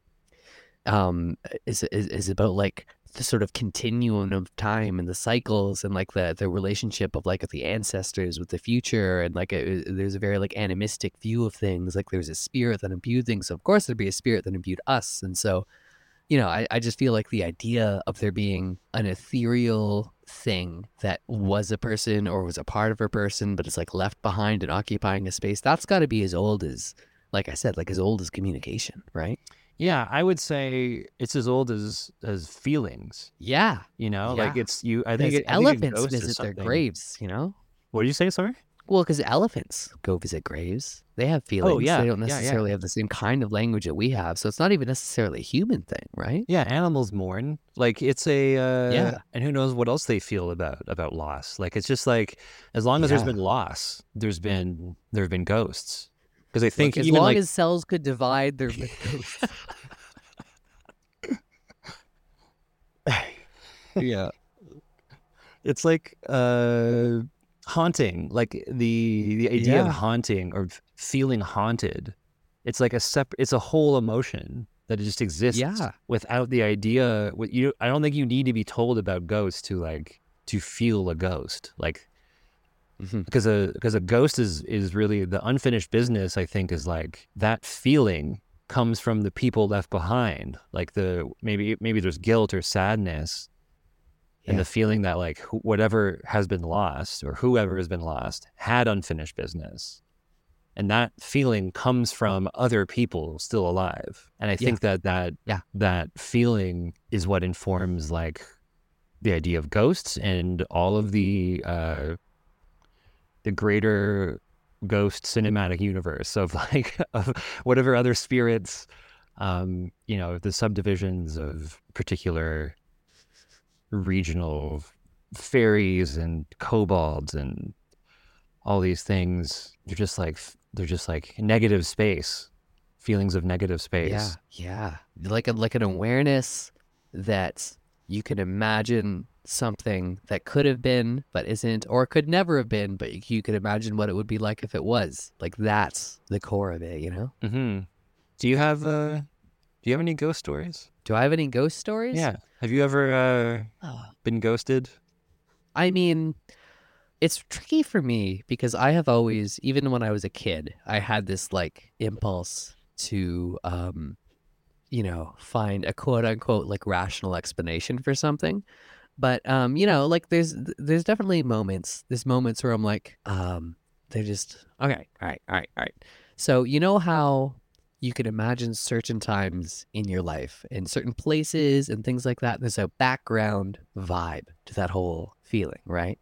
um is is, is about like the sort of continuum of time and the cycles and like the the relationship of like the ancestors with the future and like a, there's a very like animistic view of things like there's a spirit that imbued things. So of course there'd be a spirit that imbued us and so you know I, I just feel like the idea of there being an ethereal thing that was a person or was a part of a person but it's like left behind and occupying a space that's got to be as old as like i said like as old as communication right Yeah, I would say it's as old as as feelings. yeah You know, like it's you. I think because it, I elephants visit their graves you know What did you say? Sorry. Well, because elephants go visit graves. They have feelings. Oh, yeah, They don't yeah, yeah. necessarily have the same kind of language that we have. So it's not even necessarily a human thing, right? Yeah, animals mourn. Like it's a uh, Yeah. and who knows what else they feel about about loss. Like it's just like as long as there's been loss, there's been there have been ghosts. Because I think Look, as long like as cells could divide, they're with ghosts. [laughs] [laughs] yeah, it's like uh haunting. Like the the idea of haunting or feeling haunted. It's like a separate. It's a whole emotion that just exists. Yeah. Without the idea, with you, I don't think you need to be told about ghosts to like to feel a ghost. Like Mhm. because a because a ghost is is really the unfinished business. I think is like that feeling comes from the people left behind. Like the maybe maybe there's guilt or sadness, and the feeling that like wh- whatever has been lost or whoever has been lost had unfinished business. And that feeling comes from other people still alive. And I Yeah. think that that Yeah. that feeling is what informs like the idea of ghosts and all of the uh the greater ghost cinematic universe of [laughs] like of whatever other spirits um you know the subdivisions of particular regional fairies and kobolds and all these things they're just like they're just like negative space feelings of negative space Yeah, yeah, like a like an awareness that you can imagine something that could have been but isn't, or could never have been, but you, could imagine what it would be like if it was. Like that's the core of it, you know. hmm do you have uh do you have any ghost stories Do I have any ghost stories? yeah have you ever uh Oh, been ghosted I mean, it's tricky for me because I have always, even when I was a kid, I had this like impulse to, um, you know, find a quote unquote like rational explanation for something. But um, you know, like there's there's definitely moments. There's moments where I'm like, um, they're just okay, all right, all right, all right. So you know how you can imagine certain times in your life in certain places and things like that. There's a background vibe to that whole feeling, right?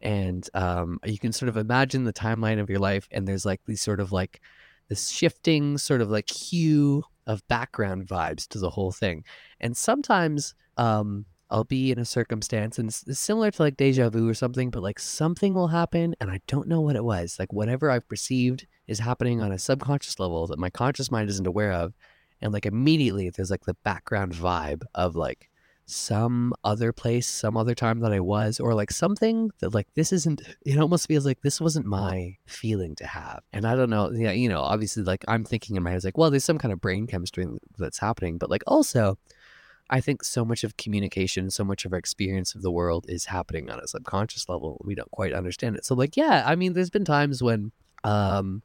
And um, you can sort of imagine the timeline of your life, and there's like these sort of like this shifting sort of like hue of background vibes to the whole thing. And sometimes um I'll be in a circumstance and it's, similar to like deja vu or something, but like something will happen and I don't know what it was. Like whatever I've perceived is happening on a subconscious level that my conscious mind isn't aware of. And like immediately there's like the background vibe of like some other place, some other time that I was, or like something that like this isn't. It almost feels like this wasn't my feeling to have. And I don't know. Yeah, you know, obviously, like I'm thinking in my head, like, well, there's some kind of brain chemistry that's happening, but like also, I think so much of communication, so much of our experience of the world is happening on a subconscious level. We don't quite understand it. So like, yeah, I mean, there's been times when um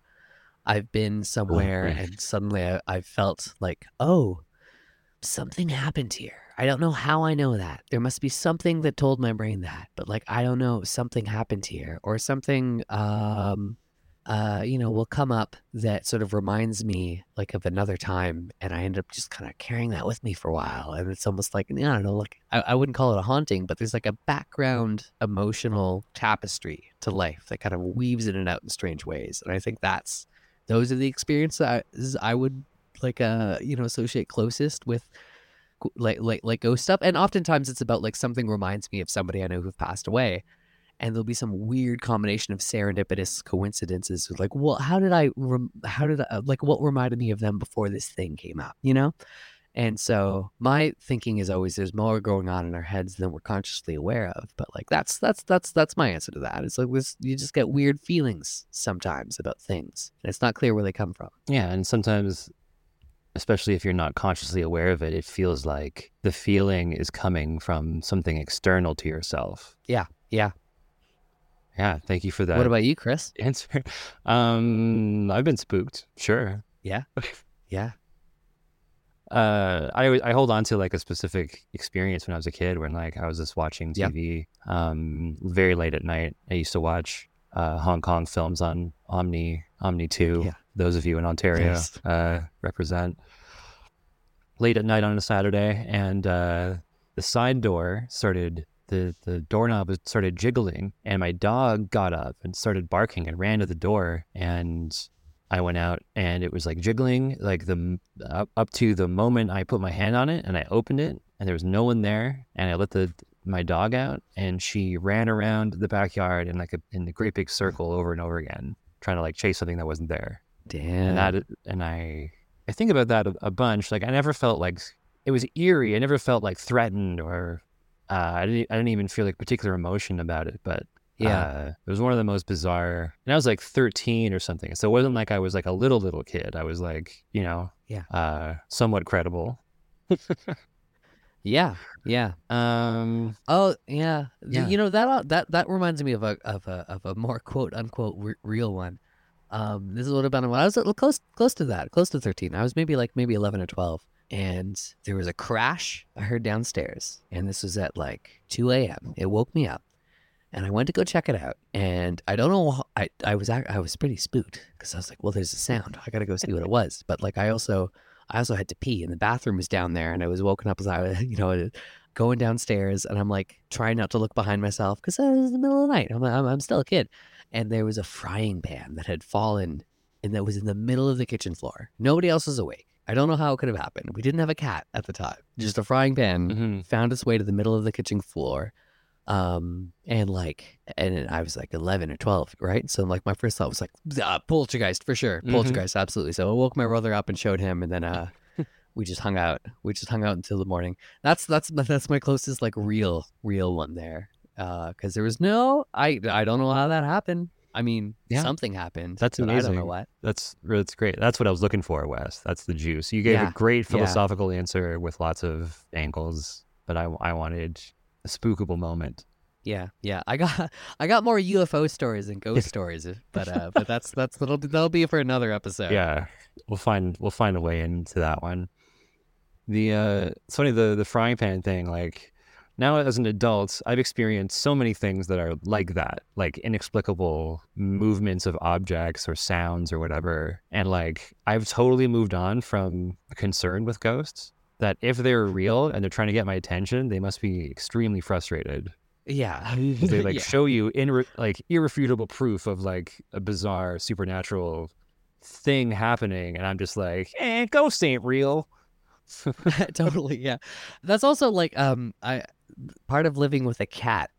I've been somewhere and suddenly I, I felt like, oh, something happened here. I don't know how I know that. There must be something that told my brain that, but like I don't know, something happened here or something um uh you know will come up that sort of reminds me like of another time and I end up just kind of carrying that with me for a while and it's almost like I don't know like I, I wouldn't call it a haunting but there's like a background emotional tapestry to life that kind of weaves in and out in strange ways and I think that's those are the experiences I, would like uh you know associate closest with like like like ghost stuff. And oftentimes it's about like something reminds me of somebody i know who've passed away. And there'll be some weird combination of serendipitous coincidences like well how did i rem- how did i like what reminded me of them before this thing came up? You know and so my thinking is always there's more going on in our heads than we're consciously aware of but like that's that's that's that's my answer to that it's like this you just get weird feelings sometimes about things and it's not clear where they come from Yeah, and sometimes, especially if you're not consciously aware of it, it feels like the feeling is coming from something external to yourself. yeah yeah Yeah, thank you for that what about you chris [laughs] answer. Um, I've been spooked, sure. yeah [laughs] yeah uh I I hold on to like a specific experience when I was a kid when like I was just watching Yeah. TV um very late at night. I used to watch uh Hong Kong films on Omni Omni 2. Yeah. Those of you in Ontario Nice. uh represent late at night on a Saturday and uh the side door started the the doorknob started jiggling and my dog got up and started barking and ran to the door and I went out and it was like jiggling like the up, up to the moment I put my hand on it and I opened it and there was no one there and I let the my dog out and she ran around the backyard in like a in the great big circle over and over again trying to like chase something that wasn't there damn and that and I I think about that a, a bunch. Like I never felt like it was eerie. I never felt like threatened or uh, I didn't I didn't even feel like particular emotion about it. But yeah uh, it was one of the most bizarre. And I was like 13 or something, so it wasn't like I was like a little little kid. I was like you know Yeah. uh, somewhat credible. [laughs] yeah yeah Um, Oh yeah, Yeah. You know that uh, that that reminds me of a of a of a more quote unquote re- real one. Um, this is what about when I was a little close close to that, close to thirteen. I was maybe like maybe eleven or twelve, and there was a crash I heard downstairs, and this was at like two a.m. It woke me up, and I went to go check it out, and I don't know. I I was I was pretty spooked because I was like, well, there's a sound. I gotta go see what it was. But like I also I also had to pee, and the bathroom was down there, and I was woken up as I was [laughs] you know going downstairs and I'm like trying not to look behind myself because it was the middle of the night. I'm, I'm, I'm still a kid. And there was a frying pan that had fallen and that was in the middle of the kitchen floor. Nobody else was awake. I don't know how it could have happened. We didn't have a cat at the time. Just a frying pan mhm. found its way to the middle of the kitchen floor. Um, and like, and I was like 11 or 12, right? So like my first thought was like, ah, poltergeist for sure. Mhm. Poltergeist, absolutely. So I woke my brother up and showed him and then, uh, [laughs] we just hung out. We just hung out until the morning. That's that's that's my closest like real real one there. Uh, because there was no I I don't know how that happened. I mean, Yeah. something happened. That's but I don't know amazing. what. That's that's great. That's what I was looking for, Wes. That's the juice. You gave Yeah, a great yeah. philosophical answer with lots of angles, but I I wanted a spookable moment. Yeah, yeah. I got [laughs] I got more UFO stories and ghost stories, [laughs] but uh, but that's that's that'll that'll be for another episode. Yeah, we'll find we'll find a way into that one. The uh, it's funny the the frying pan thing. Like now as an adult, I've experienced so many things that are like that, like inexplicable movements of objects or sounds or whatever. And like I've totally moved on from concern with ghosts. That if they're real and they're trying to get my attention, they must be extremely frustrated. Yeah, [laughs] They like yeah. show you in like irrefutable proof of like a bizarre supernatural thing happening, and I'm just like, eh, ghosts ain't real. [laughs] totally, yeah. That's also like um I part of living with a cat,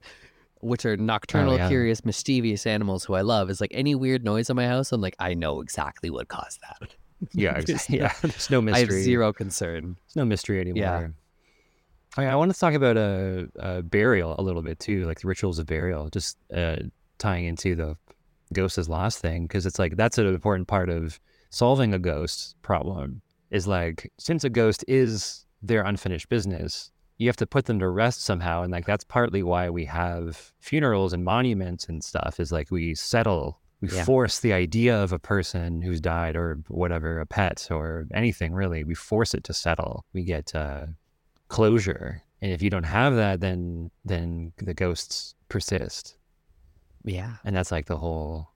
which are nocturnal, Oh, yeah. curious, mischievous animals who I love, is like any weird noise in my house, I'm like, I know exactly what caused that. [laughs] Yeah, [laughs] There's exactly. no- yeah. [laughs] There's no mystery. I have zero concern. There's no mystery anymore. Yeah. Okay, I want to talk about uh, uh, burial a little bit too, like the rituals of burial, just uh, tying into the ghost is lost thing, because it's like that's an important part of solving a ghost problem. Is like since a ghost is their unfinished business, you have to put them to rest somehow, and like that's partly why we have funerals and monuments and stuff. Is like we settle, we Yeah. force the idea of a person who's died or whatever, a pet or anything really. We force it to settle. We get uh, closure and if you don't have that then then the ghosts persist Yeah. and that's like the whole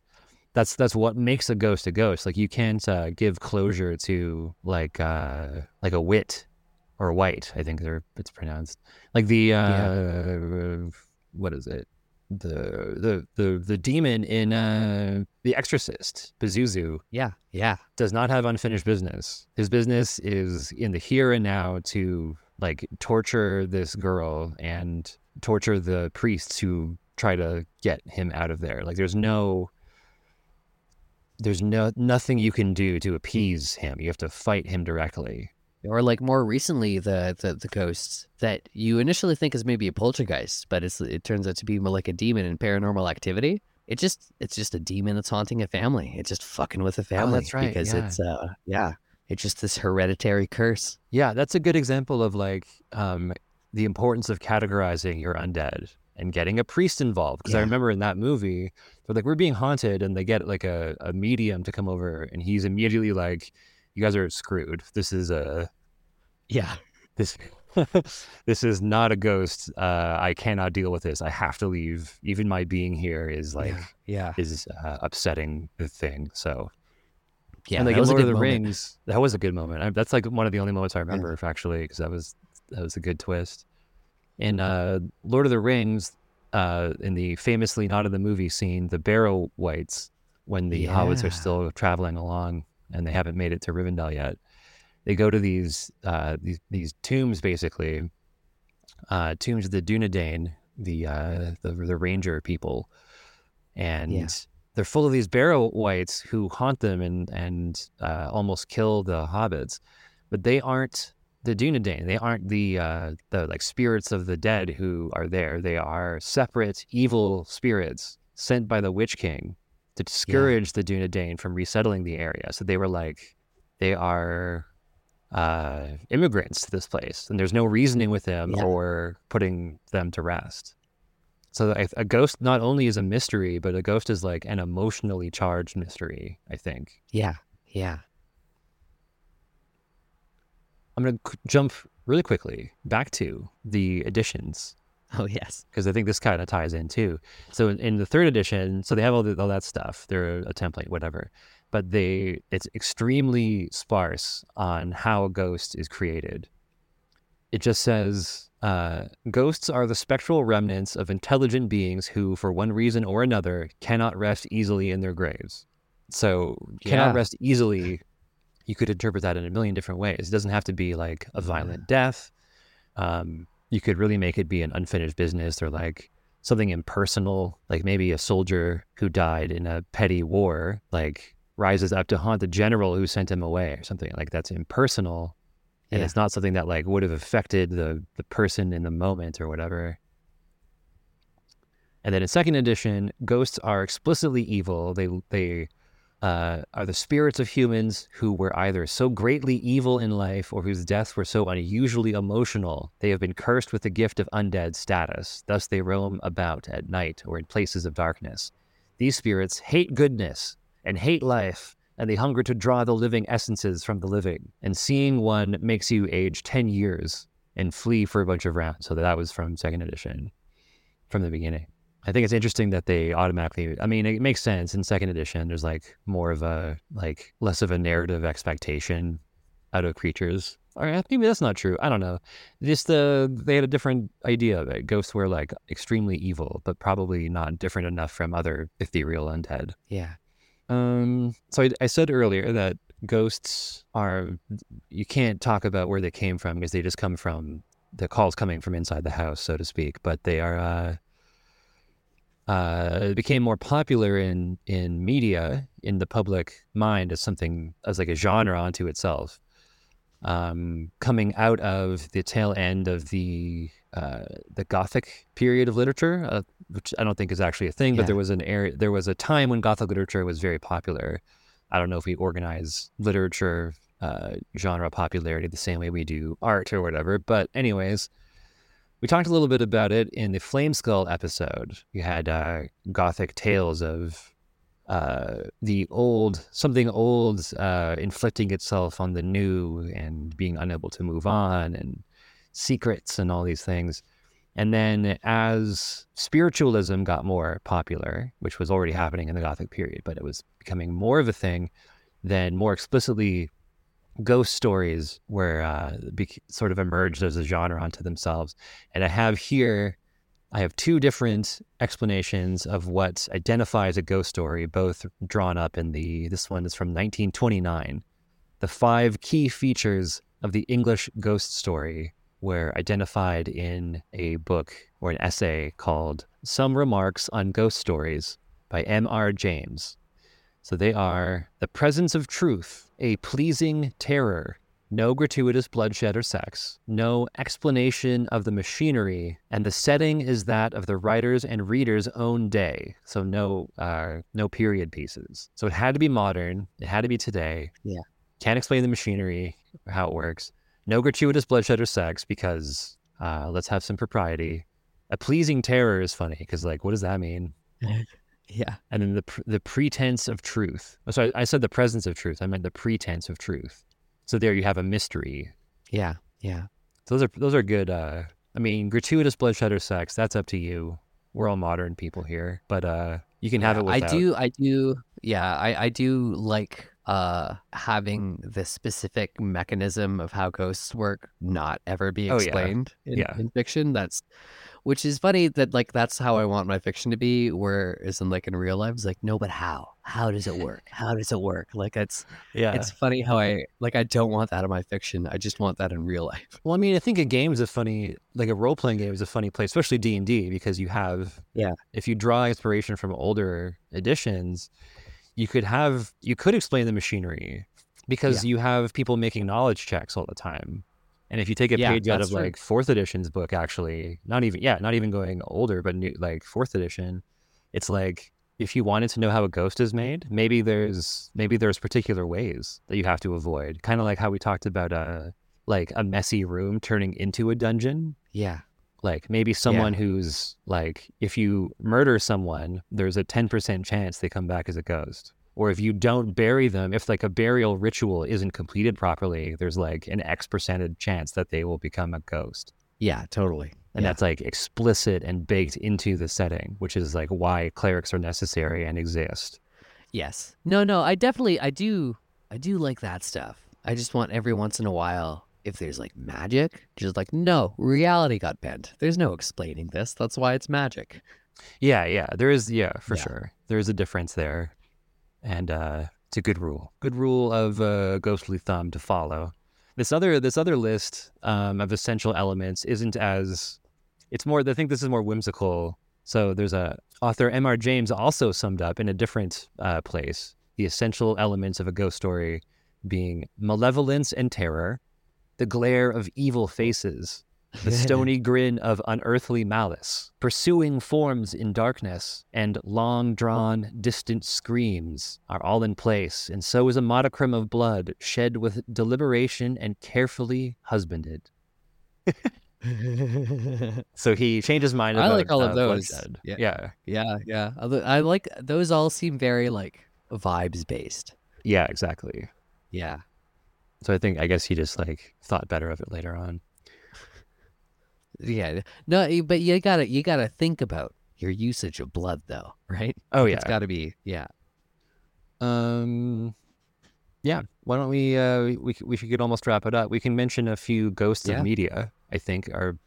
that's that's what makes a ghost a ghost like you can't uh, give closure to like uh like a wit or white i think they're it's pronounced like the uh what is it the the the the demon in uh the exorcist pazuzu Yeah. Yeah. does not have unfinished business. His business is in the here and now to like torture this girl and torture the priests who try to get him out of there. Like there's no there's no nothing you can do to appease him. You have to fight him directly. Or like more recently, the, the the ghosts that you initially think is maybe a poltergeist, but it's it turns out to be more like a demon in paranormal activity. It just it's just a demon that's haunting a family. It's just fucking with a family. Oh, that's right, Because yeah. it's uh yeah, it's just this hereditary curse. Yeah, that's a good example of like um, the importance of categorizing your undead and getting a priest involved. Because I remember in that movie, they're like, we're being haunted, and they get like a, a medium to come over, and he's immediately like, you guys are screwed. This is a Yeah. [laughs] this [laughs] this is not a ghost. Uh, I cannot deal with this. I have to leave. Even my being here is like yeah. is uh, upsetting the thing. So Yeah. and like that in was a Lord of the moment. Rings, that was a good moment. I, that's like one of the only moments I remember actually, because that was that was a good twist. In uh, Lord of the Rings, uh, in the famously not in the movie scene, the Barrow Wights, when the hobbits are still traveling along and they haven't made it to Rivendell yet, they go to these uh, these these tombs basically, uh, tombs of the Dunedain, the uh, the the ranger people, and Yeah. they're full of these barrow wights who haunt them and and uh, almost kill the hobbits, but they aren't the Dunedain. They aren't the uh, the like spirits of the dead who are there. They are separate evil spirits sent by the Witch King to discourage the Dunedain from resettling the area. So they were like, they are uh, immigrants to this place, and there's no reasoning with them Yeah. or putting them to rest. So a, a ghost not only is a mystery, but a ghost is like an emotionally charged mystery. I think. Yeah. Yeah. I'm gonna jump really quickly back to the editions [laughs] Oh yes. because I think this kind of ties in too. So in, in the third edition, so they have all, the, all that stuff. They're a template, whatever, but they it's extremely sparse on how a ghost is created. It just says uh, ghosts are the spectral remnants of intelligent beings who, for one reason or another, cannot rest easily in their graves. So cannot rest easily. You could interpret that in a million different ways. It doesn't have to be like a violent death. Um, you could really make it be an unfinished business or like something impersonal, like maybe a soldier who died in a petty war, like rises up to haunt the general who sent him away or something like that's impersonal. And Yeah. it's not something that like would have affected the the person in the moment or whatever. And then in second edition, ghosts are explicitly evil. They they uh, are the spirits of humans who were either so greatly evil in life or whose deaths were so unusually emotional they have been cursed with the gift of undead status. Thus they roam about at night or in places of darkness. These spirits hate goodness and hate life, and they hunger to draw the living essences from the living. And seeing one makes you age 10 years and flee for a bunch of rounds. So that was from second edition, from the beginning. I think it's interesting that they automatically. I mean, it makes sense in second edition. There's like more of a like less of a narrative expectation out of creatures. Or uh, maybe that's not true. I don't know. Just the they had a different idea of it. Ghosts were like extremely evil, but probably not different enough from other ethereal undead. Yeah. Um, so I, I said earlier that ghosts are you can't talk about where they came from because they just come from the calls coming from inside the house, so to speak. But they are uh, uh, it became more popular in in media in the public mind as something as like a genre unto itself. Um, coming out of the tail end of the uh, the Gothic period of literature, uh, which I don't think is actually a thing, Yeah. but there was an area, there was a time when Gothic literature was very popular. I don't know if we organize literature uh, genre popularity the same way we do art or whatever, but anyways, we talked a little bit about it in the Flame Skull episode. We had uh, Gothic tales of uh, the old, something old uh, inflicting itself on the new and being unable to move on and secrets and all these things. And then as spiritualism got more popular, which was already happening in the Gothic period, but it was becoming more of a thing, then more explicitly ghost stories were uh, bec- sort of emerged as a genre unto themselves. And I have here, I have two different explanations of what identifies a ghost story, both drawn up in the, this one is from 1929. The five key features of the English ghost story were identified in a book or an essay called Some Remarks on Ghost Stories by M.R. James. So they are the presence of truth, a pleasing terror, no gratuitous bloodshed or sex, no explanation of the machinery, and the setting is that of the writer's and reader's own day. So no, uh, no period pieces. So it had to be modern. It had to be today. Yeah. Can't explain the machinery or how it works. No gratuitous bloodshed or sex because uh, let's have some propriety. A pleasing terror is funny because like, what does that mean? [laughs] Yeah. and then the the pretense of truth. Oh, sorry, I said the presence of truth. I meant the pretense of truth. So there you have a mystery. Yeah. Yeah. So those are those are good. Uh, I mean, gratuitous bloodshed or sex. That's up to you. We're all modern people here, but uh, you can have Yeah, it without. I do. I do. Yeah. I, I do like uh having the specific mechanism of how ghosts work not ever be Oh, yeah. explained in, Yeah. in fiction. That's which is funny that like that's how I want my fiction to be. Whereas in like in real life, it's like no, but how? How does it work? How does it work? Like it's Yeah. it's funny how I like I don't want that in my fiction. I just want that in real life. Well, I mean, I think a game is a funny, like a role playing game is a funny place, especially D and D, because you have, Yeah. If you draw inspiration from older editions, you could have, you could explain the machinery, because you have people making knowledge checks all the time. And if you take a Yeah, page out of true. like fourth edition's book, actually, not even, yeah, not even going older, but new, like fourth edition, it's like if you wanted to know how a ghost is made, maybe there's maybe there's particular ways that you have to avoid. Kind of like how we talked about uh like a messy room turning into a dungeon. Yeah. Like maybe someone who's like if you murder someone, there's a 10% chance they come back as a ghost. Or if you don't bury them, if like a burial ritual isn't completed properly, there's like an X percentage chance that they will become a ghost. Yeah. Totally. And Yeah. that's like explicit and baked into the setting, which is like why clerics are necessary and exist. Yes. No, no, I definitely I do I do like that stuff. I just want every once in a while if there's like magic, just like no, reality got bent. There's no explaining this. That's why it's magic. Yeah, yeah. There is yeah, for Yeah. sure. There is a difference there. And uh it's a good rule. Good rule of uh ghostly thumb to follow. This other this other list um of essential elements isn't as it's more I think this is more whimsical. So there's a author M.R. James also summed up in a different uh, place the essential elements of a ghost story being malevolence and terror, the glare of evil faces, the stony grin of unearthly malice, pursuing forms in darkness, and long drawn, distant screams are all in place, and so is a modicum of blood shed with deliberation and carefully husbanded. [laughs] So he changed his mind I about like all of uh, those. bloodshed. Yeah. yeah, yeah, yeah. I like those all seem very like vibes based. yeah, exactly. Yeah. So I think I guess he just like thought better of it later on. Yeah. No, but you gotta you gotta think about your usage of blood though, [laughs] right? Oh yeah, It's gotta be yeah. Um, yeah. Why don't we? Uh, we we could almost wrap it up. We can mention a few ghosts Yeah. of media. I think are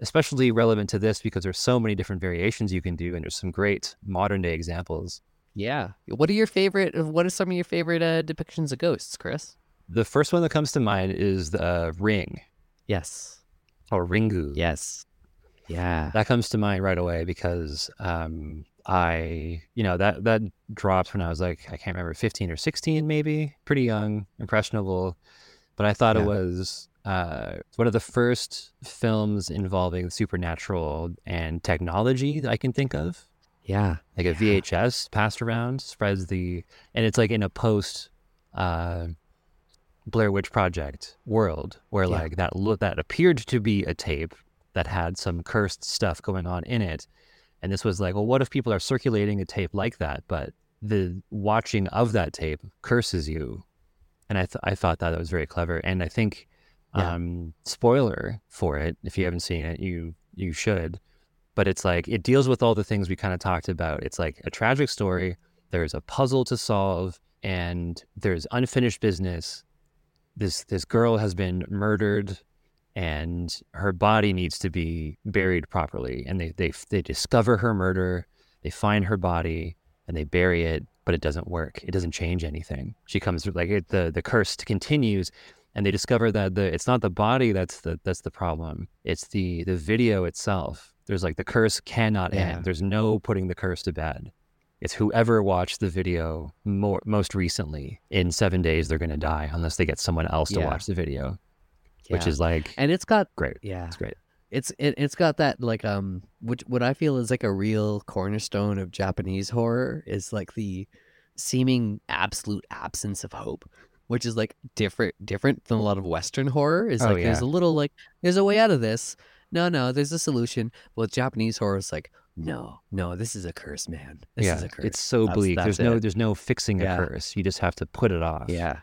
especially relevant to this because there's so many different variations you can do, and there's some great modern day examples. Yeah. What are your favorite? What are some of your favorite uh, depictions of ghosts, Chris? The first one that comes to mind is the uh, Ring Yes. or Ringu. Yes. Yeah. That comes to mind right away because um, I, you know, that that dropped when I was like, I can't remember, 15 or 16 maybe, pretty young, impressionable. But I thought Yeah. it was uh, one of the first films involving supernatural and technology that I can think of. Yeah. Like a Yeah. VHS passed around, spreads the, and it's like in a post uh, Blair Witch Project world where Yeah. like that look that appeared to be a tape that had some cursed stuff going on in it. And this was like, well, what if people are circulating a tape like that, but the watching of that tape curses you? And I, th- I thought that was very clever. And I think, Yeah. um, spoiler for it, if you haven't seen it, you you should. But it's like it deals with all the things we kind of talked about. It's like a tragic story. There's a puzzle to solve, and there's unfinished business. This this girl has been murdered and her body needs to be buried properly. And they they they discover her murder, they find her body, and they bury it, but it doesn't work. It doesn't change anything. She comes like it, the the curse continues, and they discover that the it's not the body that's the that's the problem. It's the the video itself. There's like the curse cannot Yeah. end. There's no putting the curse to bed. It's whoever watched the video more most recently. In seven days, they're gonna die unless they get someone else to Yeah. watch the video, which is like and it's got great. yeah. It's great. It's it, it's got that like um which what I feel is like a real cornerstone of Japanese horror is like the seeming absolute absence of hope, which is like different different than a lot of Western horror. Is Oh, like there's a little like there's a way out of this. No, no, there's a solution. But with Japanese horror, is like no, no, this is a curse, man. This yeah, is a curse. it's so That's- bleak. that's there's no there's no fixing a curse. You just have to put it off. yeah.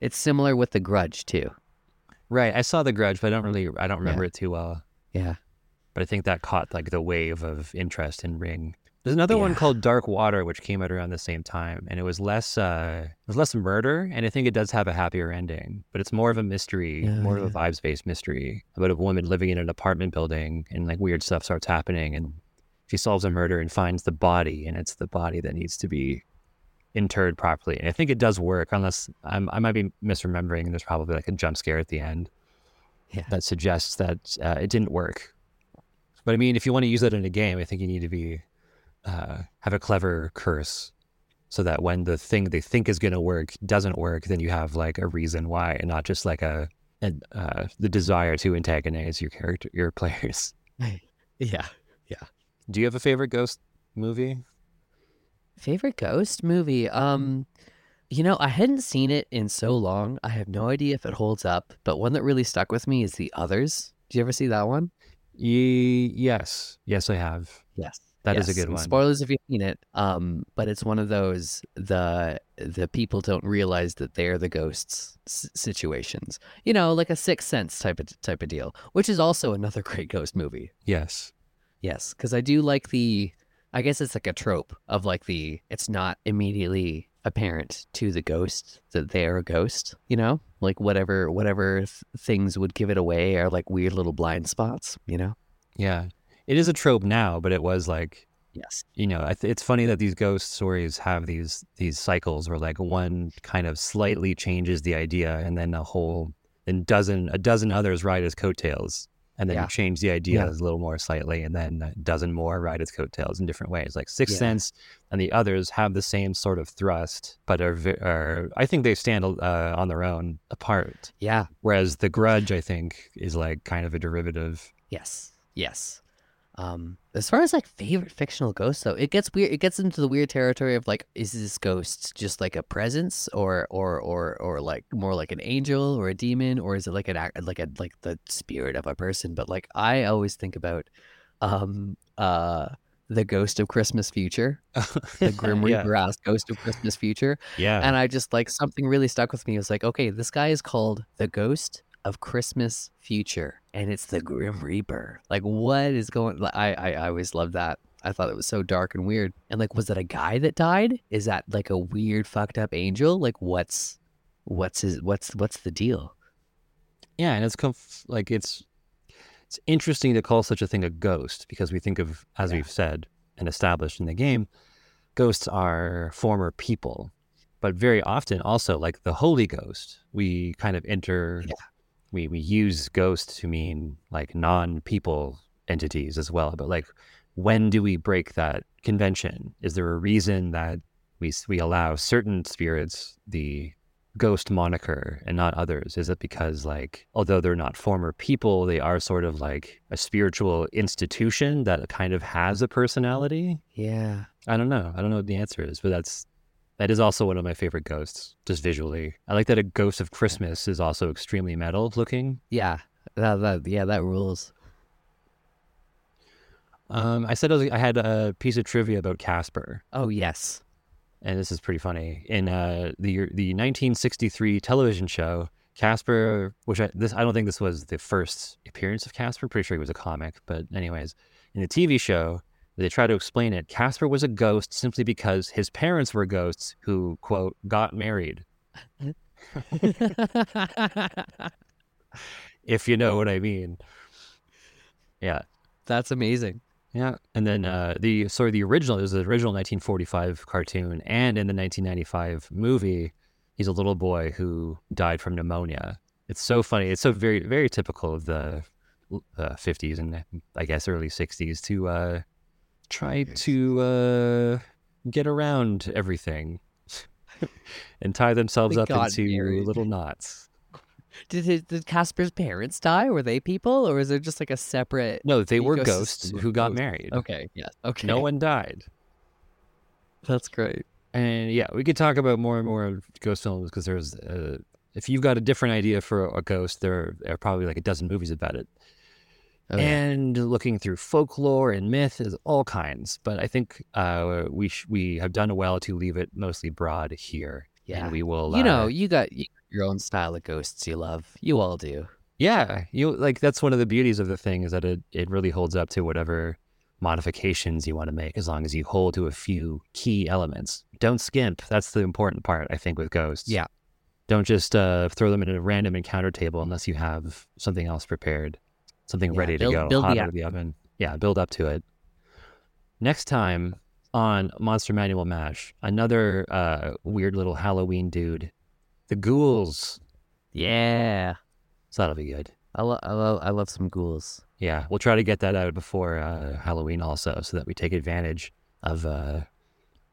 It's similar with The Grudge too. Right. I saw The Grudge, but I don't really I don't remember it too well. Yeah. But I think that caught like the wave of interest in Ring. There's another one called Dark Water, which came out around the same time, and it was less uh, it was less murder, and I think it does have a happier ending. But it's more of a mystery, Yeah, more of a vibes based mystery about a woman living in an apartment building, and like weird stuff starts happening, and she solves a murder and finds the body, and it's the body that needs to be interred properly. And I think it does work, unless I'm, I might be misremembering. and There's probably like a jump scare at the end Yeah. that suggests that uh, it didn't work. But I mean, if you want to use that in a game, I think you need to be uh, have a clever curse, so that when the thing they think is going to work doesn't work, then you have like a reason why, and not just like a, an uh, the desire to antagonize your character, your [laughs] players. [laughs] Yeah. Do you have a favorite ghost movie? Favorite ghost movie? Um, you know, I hadn't seen it in so long. I have no idea if it holds up, but one that really stuck with me is The Others. Did you ever see that one? Ye- yes, yes, I have. Yes. That is a good one. Spoilers if you've seen it. Um, but it's one of those the the people don't realize that they're the ghosts s- situations. You know, like a Sixth Sense type of type of deal, which is also another [laughs] great ghost movie. Yes, Yes, because I do like the. I guess it's like a trope of like the. It's not immediately apparent to the ghost that they're a ghost. You know, like whatever whatever th- things would give it away are like weird little blind spots. You know. yeah, it is a trope now, but it was like Yes. you know, I th- it's funny that these ghost stories have these these cycles where like one kind of slightly changes the idea, and then a whole, and dozen a dozen others ride his coattails, and then Yeah. change the Yeah. ideas a little more slightly, and then a dozen more ride its coattails in different ways. Like Sixth Yeah. Sense and the others have the same sort of thrust, but are, are I think they stand uh, on their own apart. Yeah. Whereas The Grudge, I think, is like kind of a derivative. Yes. Yes. Um, as far as like favorite fictional ghost though, it gets weird. It gets into the weird territory of like, is this ghost just like a presence, or or or or like more like an angel or a demon, or is it like an act like a like the spirit of a person? But like, I always think about, um, uh, the ghost of Christmas Future, [laughs] the Grim yeah. Reaper ass ghost of Christmas Future, Yeah. and I just like something really stuck with me. It was like, okay, this guy is called the Ghost of Christmas Future, and it's the Grim Reaper. Like, what is going? like, I I, I always loved that. I thought it was so dark and weird. And like, was that a guy that died? Is that like a weird fucked up angel? Like, what's what's his what's what's the deal? Yeah, and it's conf- like it's it's interesting to call such a thing a ghost because we think of, as Yeah. we've said and established in the game, ghosts are former people, but very often also like the Holy Ghost, we kind of enter, Yeah. We, we use ghost to mean like non people entities as well. But like, when do we break that convention? Is there a reason that we, we allow certain spirits the ghost moniker and not others? Is it because like although they're not former people, they are sort of like a spiritual institution that kind of has a personality? Yeah. I don't know. I don't know what the answer is, but that's that is also one of my favorite ghosts, just visually. I like that a ghost of Christmas is also extremely metal looking. Yeah. That, that yeah, that rules. Um, I said I, was, I had a piece of trivia about Casper, Oh yes. and this is pretty funny. In uh, the the 1963 television show Casper, which I this I don't think this was the first appearance of Casper. Pretty sure he was a comic, but anyways, in the TV show, they try to explain it. Casper was a ghost simply because his parents were ghosts who quote got married. [laughs] If you know what I mean. Yeah. That's amazing. Yeah, and then uh, the sorry, the original is the original 1945 cartoon, and in the 1995 movie, he's a little boy who died from pneumonia. It's so funny. It's so very very typical of the uh, 50s and I guess early 60s to uh, try to uh, get around everything [laughs] and tie themselves They up into married. little knots. Did his, did Casper's parents die? Were they people, or is it just like a separate? No, they were ghosts who got ghosts. married. Okay. Yes. Okay. No one died. That's great. And yeah, we could talk about more and more ghost films because there's, uh, if you've got a different idea for a ghost, there are probably like a dozen movies about it. Oh, yeah. and looking through folklore and myth is all kinds. But I think uh, we sh- we have done well to leave it mostly broad here. Yeah. and we will. you know, uh, you got you got your own style of ghosts you love. You all do. yeah, you like that's one of the beauties of the thing is that it it really holds up to whatever modifications you want to make, as long as you hold to a few key elements. Don't skimp. That's the important part, I think, with ghosts. Yeah. Don't just uh, throw them in a random encounter table unless you have something else prepared, something Yeah, ready build- to go, build the hot out of the oven. Yeah, build up to it. Next time on Monster Manual Mash, another uh, weird little Halloween dude, the ghouls. Yeah. So that'll be good. I love I love I love some ghouls. Yeah, we'll try to get that out before uh, Halloween also, so that we take advantage of uh,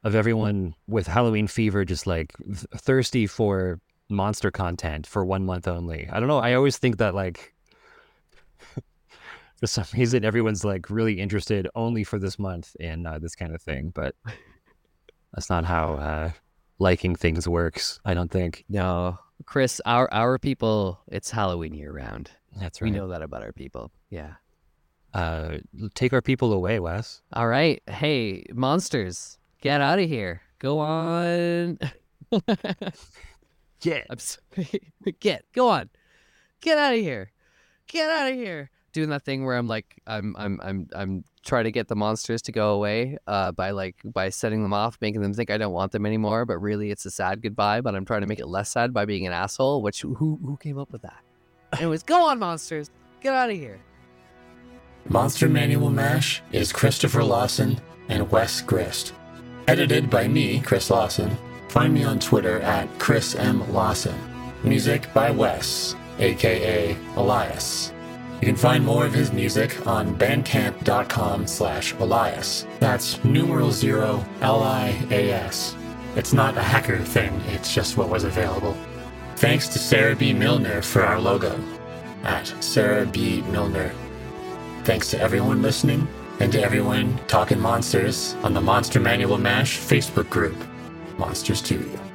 of everyone with Halloween fever, just like th- thirsty for monster content for one month only. I don't know. I always think that like for some [laughs] reason everyone's like really interested only for this month in uh, this kind of thing, but that's not how uh, liking things works. I don't think. No. Chris, our our people, it's Halloween year round. That's right. We know that about our people. Yeah. Uh, take our people away, Wes. All right. Hey, monsters, get out of here. Go on. [laughs] Yeah. [laughs] I'm sorry. Get, go on. Get out of here. Get out of here. Doing that thing where I'm like, I'm, I'm, I'm, I'm trying to get the monsters to go away, uh, by like, by setting them off, making them think I don't want them anymore, but really it's a sad goodbye. But I'm trying to make it less sad by being an asshole. Which who, who came up with that? Anyways, go on, monsters. Get out of here. Monster Manual MASH is Christopher Lawson and Wes Grist. Edited by me, Chris Lawson. Find me on Twitter at Chris M. Lawson. Music by Wes, aka Elias. You can find more of his music on bandcamp.com slash Elias. That's numeral zero L-I-A-S. It's not a hacker thing, it's just what was available. Thanks to Sarah B. Milner for our logo at Sarah B. Milner. Thanks to everyone listening and to everyone talking monsters on the Monster Manual MASH Facebook group, Monsters 2.